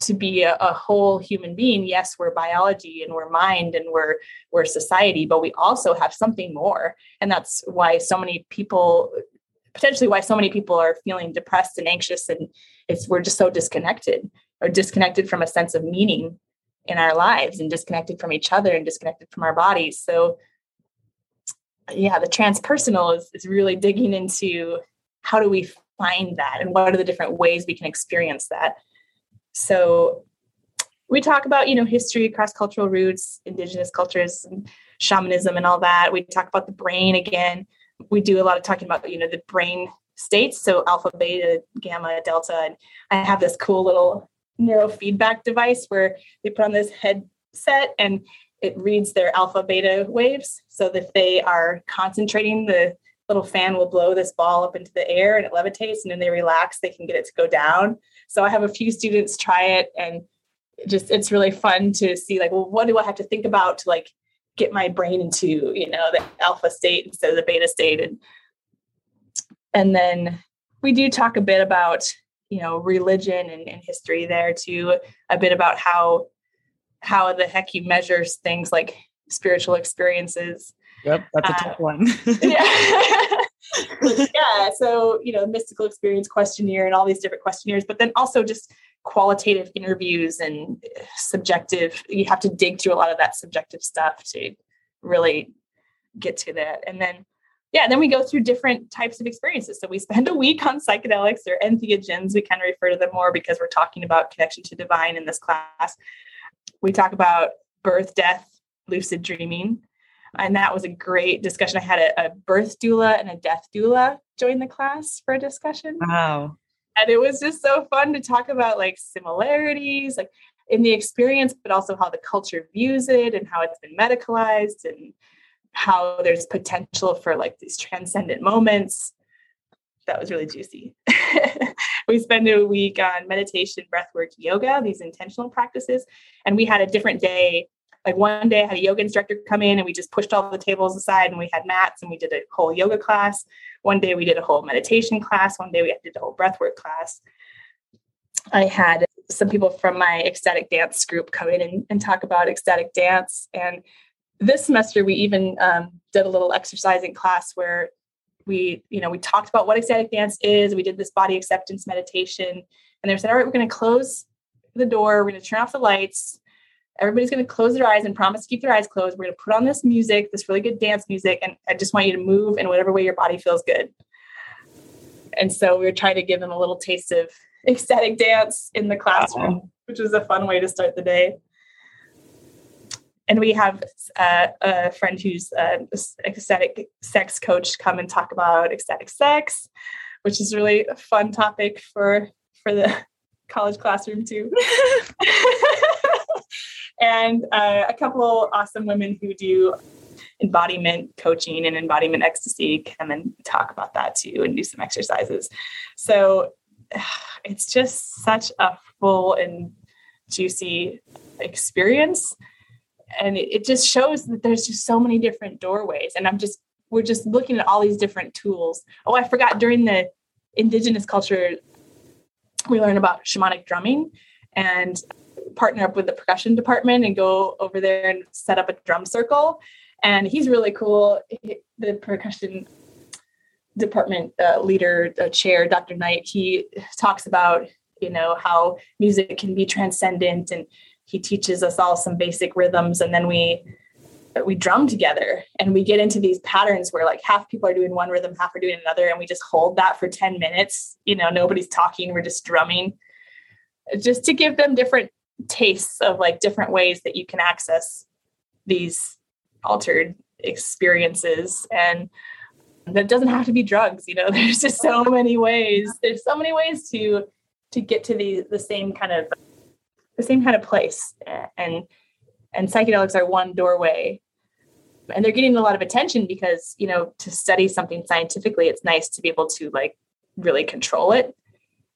S2: to be a, a, whole human being yes we're biology and we're mind and we're we're society but we also have something more. And that's why so many people potentially why so many people are feeling depressed and anxious and it's we're just so disconnected or disconnected from a sense of meaning in our lives and disconnected from each other and disconnected from our bodies. So yeah the transpersonal is, is really digging into how do we find that and what are the different ways we can experience that so we talk about, you know, history, cross-cultural roots, indigenous cultures, and shamanism and all that. We talk about the brain again. We do a lot of talking about, you know, the brain states. So alpha, beta, gamma, delta. And I have this cool little neurofeedback device where they put on this headset and it reads their alpha beta waves. So that they are concentrating, the little fan will blow this ball up into the air and it levitates. And then they relax, they can get it to go down. So I have a few students try it and just it's really fun to see like, well, what do I have to think about to like get my brain into, you know, the alpha state instead of the beta state. And and then we do talk a bit about, you know, religion and, and history there too, a bit about how how the heck you measures things like spiritual experiences.
S1: Yep, that's a uh, tough one.
S2: yeah. yeah. So, you know, mystical experience questionnaire and all these different questionnaires, but then also just qualitative interviews and subjective, you have to dig through a lot of that subjective stuff to really get to that. And then, yeah, then we go through different types of experiences. So we spend a week on psychedelics or entheogens. We kind of refer to them more because we're talking about connection to divine in this class. We talk about birth, death, lucid dreaming, And that was a great discussion. I had a, a birth doula and a death doula join the class for a discussion.
S1: Wow.
S2: And it was just so fun to talk about like similarities, like in the experience, but also how the culture views it and how it's been medicalized and how there's potential for like these transcendent moments. That was really juicy. we spent a week on meditation, breathwork, yoga, these intentional practices. And we had a different day. Like one day I had a yoga instructor come in and we just pushed all the tables aside and we had mats and we did a whole yoga class. One day we did a whole meditation class. One day we did a whole breathwork class. I had some people from my ecstatic dance group come in and, and talk about ecstatic dance. And this semester, we even um, did a little exercising class where we, you know, we talked about what ecstatic dance is. We did this body acceptance meditation. And they said, all right, we're going to close the door. We're going to turn off the lights. Everybody's going to close their eyes and promise to keep their eyes closed. We're going to put on this music, this really good dance music. And I just want you to move in whatever way your body feels good. And so we were trying to give them a little taste of ecstatic dance in the classroom, wow. which was a fun way to start the day. And we have uh, a friend who's an ecstatic sex coach come and talk about ecstatic sex, which is really a fun topic for for the college classroom too. and uh, a couple awesome women who do embodiment coaching and embodiment ecstasy come and talk about that too and do some exercises. So it's just such a full and juicy experience. And it, it, just shows that there's just so many different doorways. And i'm just we're just looking at all these different tools. Oh i forgot during the indigenous culture we learn about shamanic drumming and partner up with the percussion department and go over there and set up a drum circle. And he's really cool. The percussion department uh, leader, uh, chair, Dr. Knight, he talks about, you know, how music can be transcendent and he teaches us all some basic rhythms and then we we drum together. And we get into these patterns where like half people are doing one rhythm half are doing another and we just hold that for 10 minutes. You know nobody's talking we're just drumming. Just to give them different tastes of like different ways that you can access these altered experiences. And that doesn't have to be drugs you know there's just so many ways there's so many ways to to get to the the same kind of the same kind of place. And and psychedelics are one doorway. And they're getting a lot of attention because you know to study something scientifically it's nice to be able to like really control it.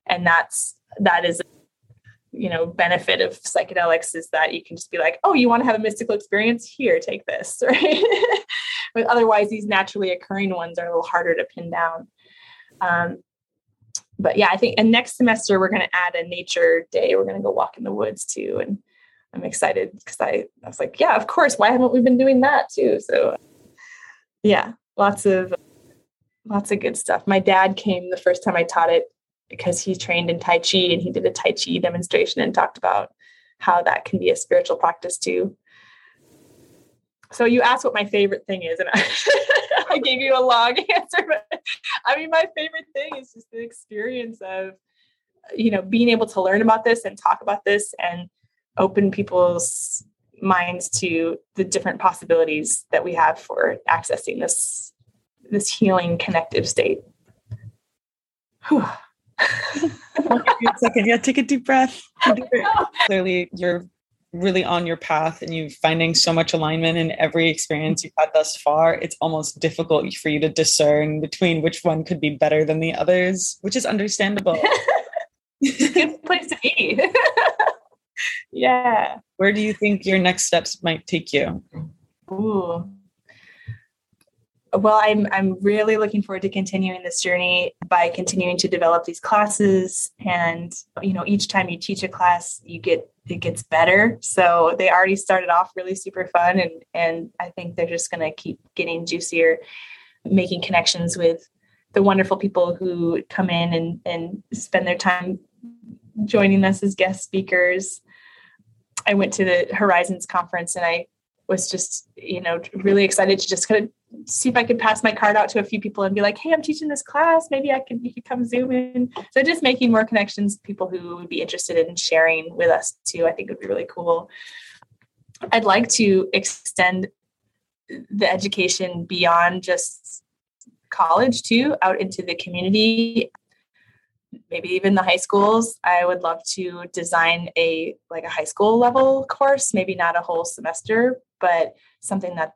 S2: And that's that is you know benefit of psychedelics is that you can just be like oh you want to have a mystical experience? Here take this right? But otherwise these naturally occurring ones are a little harder to pin down. Um, but yeah i think and next semester we're going to add a nature day. We're going to go walk in the woods too and i'm excited because I, I was like yeah of course. Why haven't we been doing that too? So yeah lots of lots of good stuff. My dad came the first time i taught it because he trained in Tai Chi and he did a Tai Chi demonstration and talked about how that can be a spiritual practice too. So you asked what my favorite thing is, and I, I gave you a long answer. But I mean, my favorite thing is just the experience of, you know, being able to learn about this and talk about this and open people's minds to the different possibilities that we have for accessing this this healing connective state. Whew
S1: second. Yeah, take a deep breath. Clearly, you're really on your path and you're finding so much alignment in every experience you've had thus far. It's almost difficult for you to discern between which one could be better than the others, which is understandable.
S2: Good place to be. yeah.
S1: Where do you think your next steps might take you?
S2: Ooh well i'm i'm really looking forward to continuing this journey by continuing to develop these classes. And you know each time you teach a class you get it gets better. So they already started off really super fun and and i think they're just going to keep getting juicier making connections with the wonderful people who come in and and spend their time joining us as guest speakers. I went to the horizons conference and i was just you know really excited to just kind of see if I could pass my card out to a few people and be like, hey, I'm teaching this class. Maybe I can you could come zoom in. So just making more connections, people who would be interested in sharing with us too, I think would be really cool. I'd like to extend the education beyond just college too, out into the community, maybe even the high schools. I would love to design a like a high school level course, maybe not a whole semester, but something that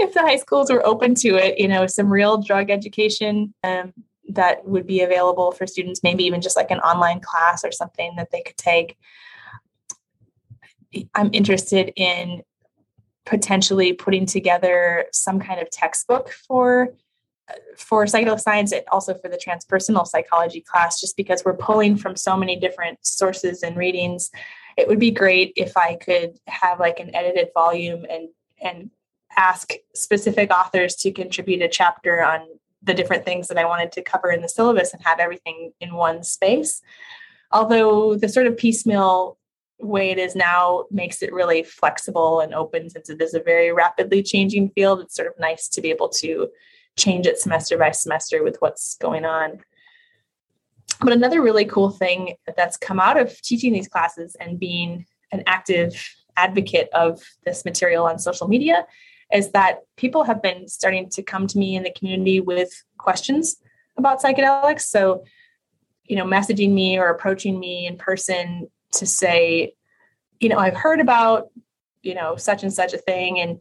S2: if the high schools were open to it, you know, some real drug education um, that would be available for students, maybe even just like an online class or something that they could take. I'm interested in potentially putting together some kind of textbook for for psychedelic science and also for the transpersonal psychology class just because we're pulling from so many different sources and readings it would be great if i could have like an edited volume and and ask specific authors to contribute a chapter on the different things that i wanted to cover in the syllabus and have everything in one space. Although the sort of piecemeal way it is now makes it really flexible and open since it is a very rapidly changing field it's sort of nice to be able to change it semester by semester with what's going on. But another really cool thing that's come out of teaching these classes and being an active advocate of this material on social media is that people have been starting to come to me in the community with questions about psychedelics. So you know messaging me or approaching me in person to say, you know, I've heard about, you know, such and such a thing and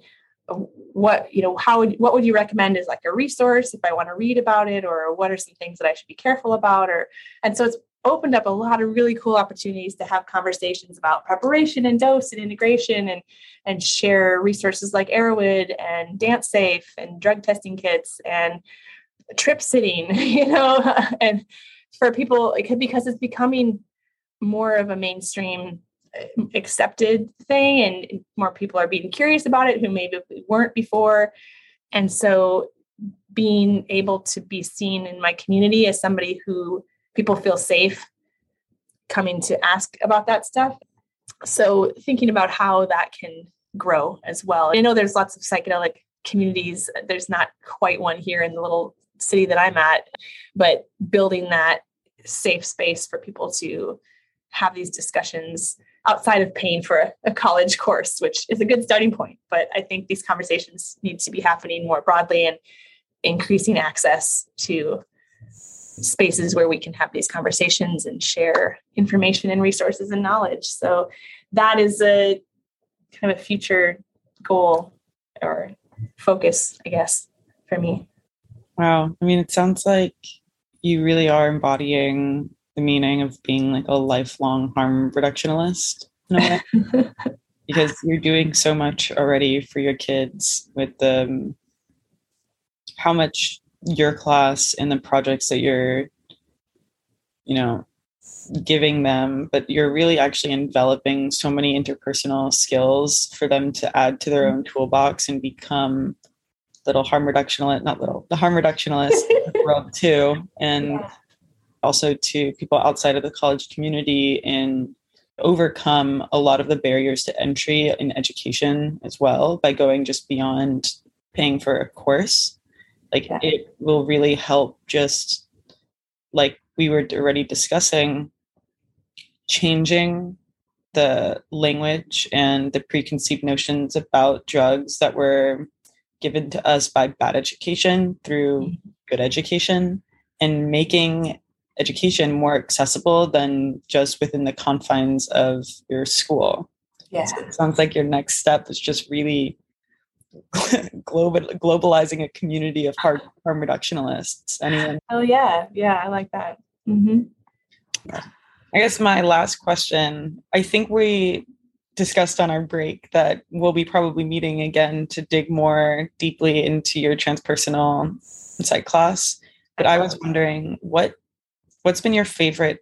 S2: what, you know, how would what would you recommend as like a resource if I want to read about it or what are some things that I should be careful about or and so it's opened up a lot of really cool opportunities to have conversations about preparation and dose and integration and and share resources like Erowid and Dance Safe and drug testing kits and trip sitting, you know, and for people because it's becoming more of a mainstream uh, accepted thing and more people are being curious about it who maybe weren't before. And so being able to be seen in my community as somebody who people feel safe coming to ask about that stuff. So thinking about how that can grow as well. I know there's lots of psychedelic communities. There's not quite one here in the little city that i'm at but building that safe space for people to have these discussions outside of paying for a, college course, which is a good starting point. But I think these conversations need to be happening more broadly and increasing access to spaces where we can have these conversations and share information and resources and knowledge. So that is a kind of a future goal or focus, I guess, for me.
S1: Wow. I mean, it sounds like you really are embodying the meaning of being like a lifelong harm reductionist because you're doing so much already for your kids with the um, how much your class and the projects that you're you know giving them but you're really actually enveloping so many interpersonal skills for them to add to their own toolbox and become little harm reductionist not little the harm reductionist world too. And yeah also to people outside of the college community and overcome a lot of the barriers to entry in education as well by going just beyond paying for a course like yeah. it will really help just like we were already discussing changing the language and the preconceived notions about drugs that were given to us by bad education through mm-hmm. good education and making education more accessible than just within the confines of your school.
S2: Yeah. So
S1: it sounds like your next step is just really global, globalizing a community of harm, harm reductionists. Anyone?
S2: Oh yeah, yeah, I like that. Mm-hmm.
S1: I guess my last question. I think we discussed on our break that we'll be probably meeting again to dig more deeply into your transpersonal insight class. But I was wondering what what's been your favorite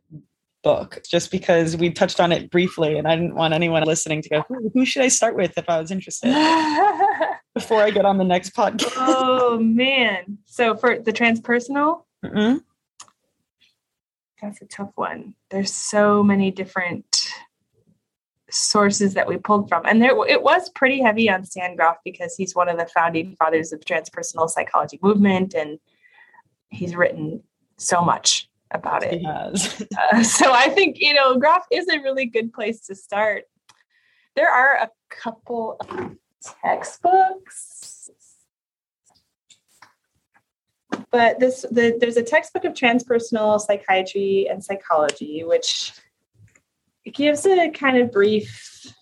S1: book? Just because we touched on it briefly, and I didn't want anyone listening to go, who, who should I start with if I was interested before I get on the next podcast?
S2: oh man! So for the transpersonal, mm-hmm. that's a tough one. There's so many different sources that we pulled from and there it was pretty heavy on Stan Grof because he's one of the founding fathers of transpersonal psychology movement and he's written so much about it. uh, so I think, you know, Grof is a really good place to start. There are a couple textbooks. But this the, there's a textbook of transpersonal psychiatry and psychology, which gives a kind of brief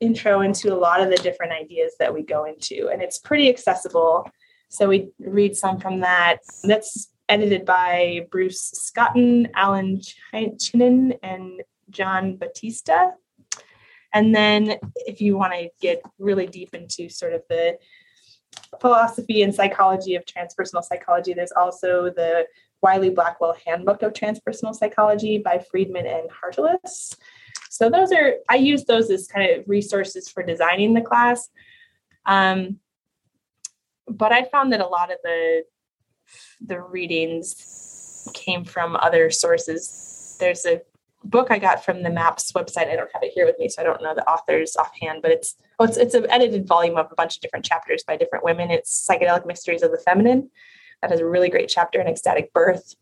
S2: intro into a lot of the different ideas that we go into, and it's pretty accessible. So we read some from that. That's edited by Bruce Scotton, Allan Chinen, and John Battista. And then if you want to get really deep into sort of the philosophy and psychology of transpersonal psychology, there's also the Wiley Blackwell Handbook of Transpersonal Psychology by Friedman and Hartelius. So those are I use those as kind of resources for designing the class. Um, but I found that a lot of the the readings came from other sources. There's a book I got from the MAPS website. I don't have it here with me, so I don't know the authors offhand, but it's oh, it's it's an edited volume of a bunch of different chapters by different women. It's Psychedelic Mysteries of the Feminine. That has a really great chapter in ecstatic birth.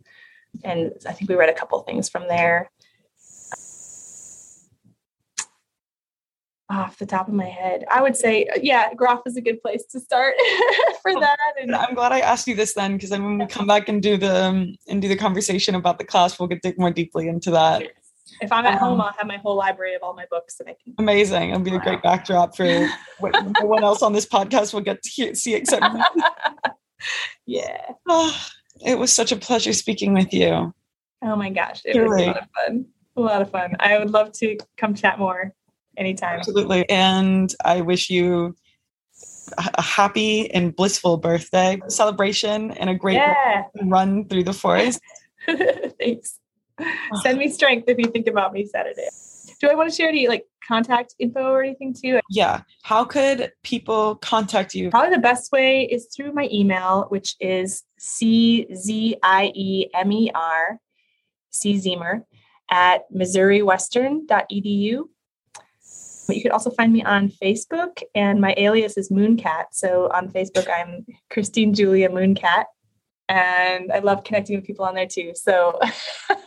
S2: And I think we read a couple things from there. Off the top of my head, I would say, uh, yeah, Grof is a good place to start for that.
S1: And I'm glad I asked you this then, because then when we come back and do the um, and do the conversation about the class, we'll get dig more deeply into that.
S2: If I'm at um, home, I'll have my whole library of all my books, and I can.
S1: Amazing! It'll be a great backdrop for what no one else on this podcast will get to hear, see except me.
S2: yeah.
S1: Oh, it was such a pleasure speaking with you.
S2: Oh my gosh, it was a lot of fun. A lot of fun. I would love to come chat more anytime.
S1: Absolutely. And I wish you a happy and blissful birthday celebration and a great yeah. run through the forest.
S2: Thanks. Send me strength if you think about me Saturday. Do I want to share any like contact info or anything too?
S1: Yeah. How could people contact you?
S2: Probably the best way is through my email, which is C Z I E M E R C Ziemer at missouriwestern.edu. But you could also find me on Facebook, and my alias is Mooncat. So on Facebook, I'm Christine Julia Mooncat, and I love connecting with people on there too. So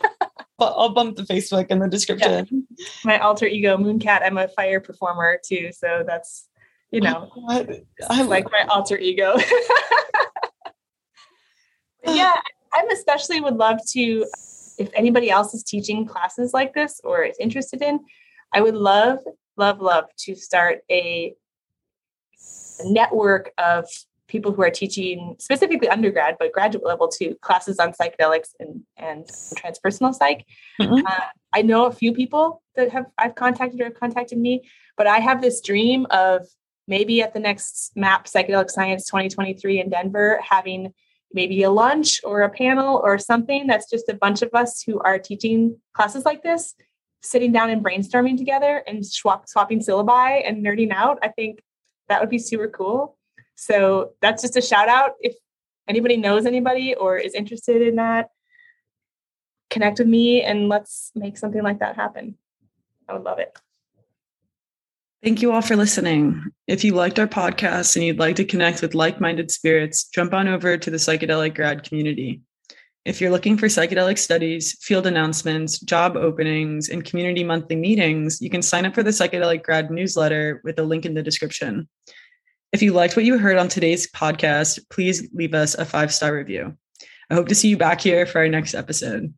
S1: I'll bump the Facebook in the description.
S2: Yeah. My alter ego, Mooncat. I'm a fire performer too, so that's you know, I, I like my alter ego. yeah, I'm especially would love to if anybody else is teaching classes like this or is interested in. I would love love, love to start a network of people who are teaching specifically undergrad, but graduate level too, classes on psychedelics and, and transpersonal psych. Mm-hmm. Uh, I know a few people that have I've contacted or have contacted me, but I have this dream of maybe at the next MAPS Psychedelic Science 2023 in Denver having maybe a lunch or a panel or something that's just a bunch of us who are teaching classes like this sitting down and brainstorming together and swap, swapping syllabi and nerding out, I think that would be super cool. So that's just a shout out. If anybody knows anybody or is interested in that, connect with me and let's make something like that happen. I would love it.
S1: Thank you all for listening. If you liked our podcast and you'd like to connect with like minded spirits, jump on over to the psychedelic grad community. If you're looking for psychedelic studies, field announcements, job openings, and community monthly meetings, you can sign up for the Psychedelic Grad newsletter with a link in the description. If you liked what you heard on today's podcast, please leave us a five star review. I hope to see you back here for our next episode.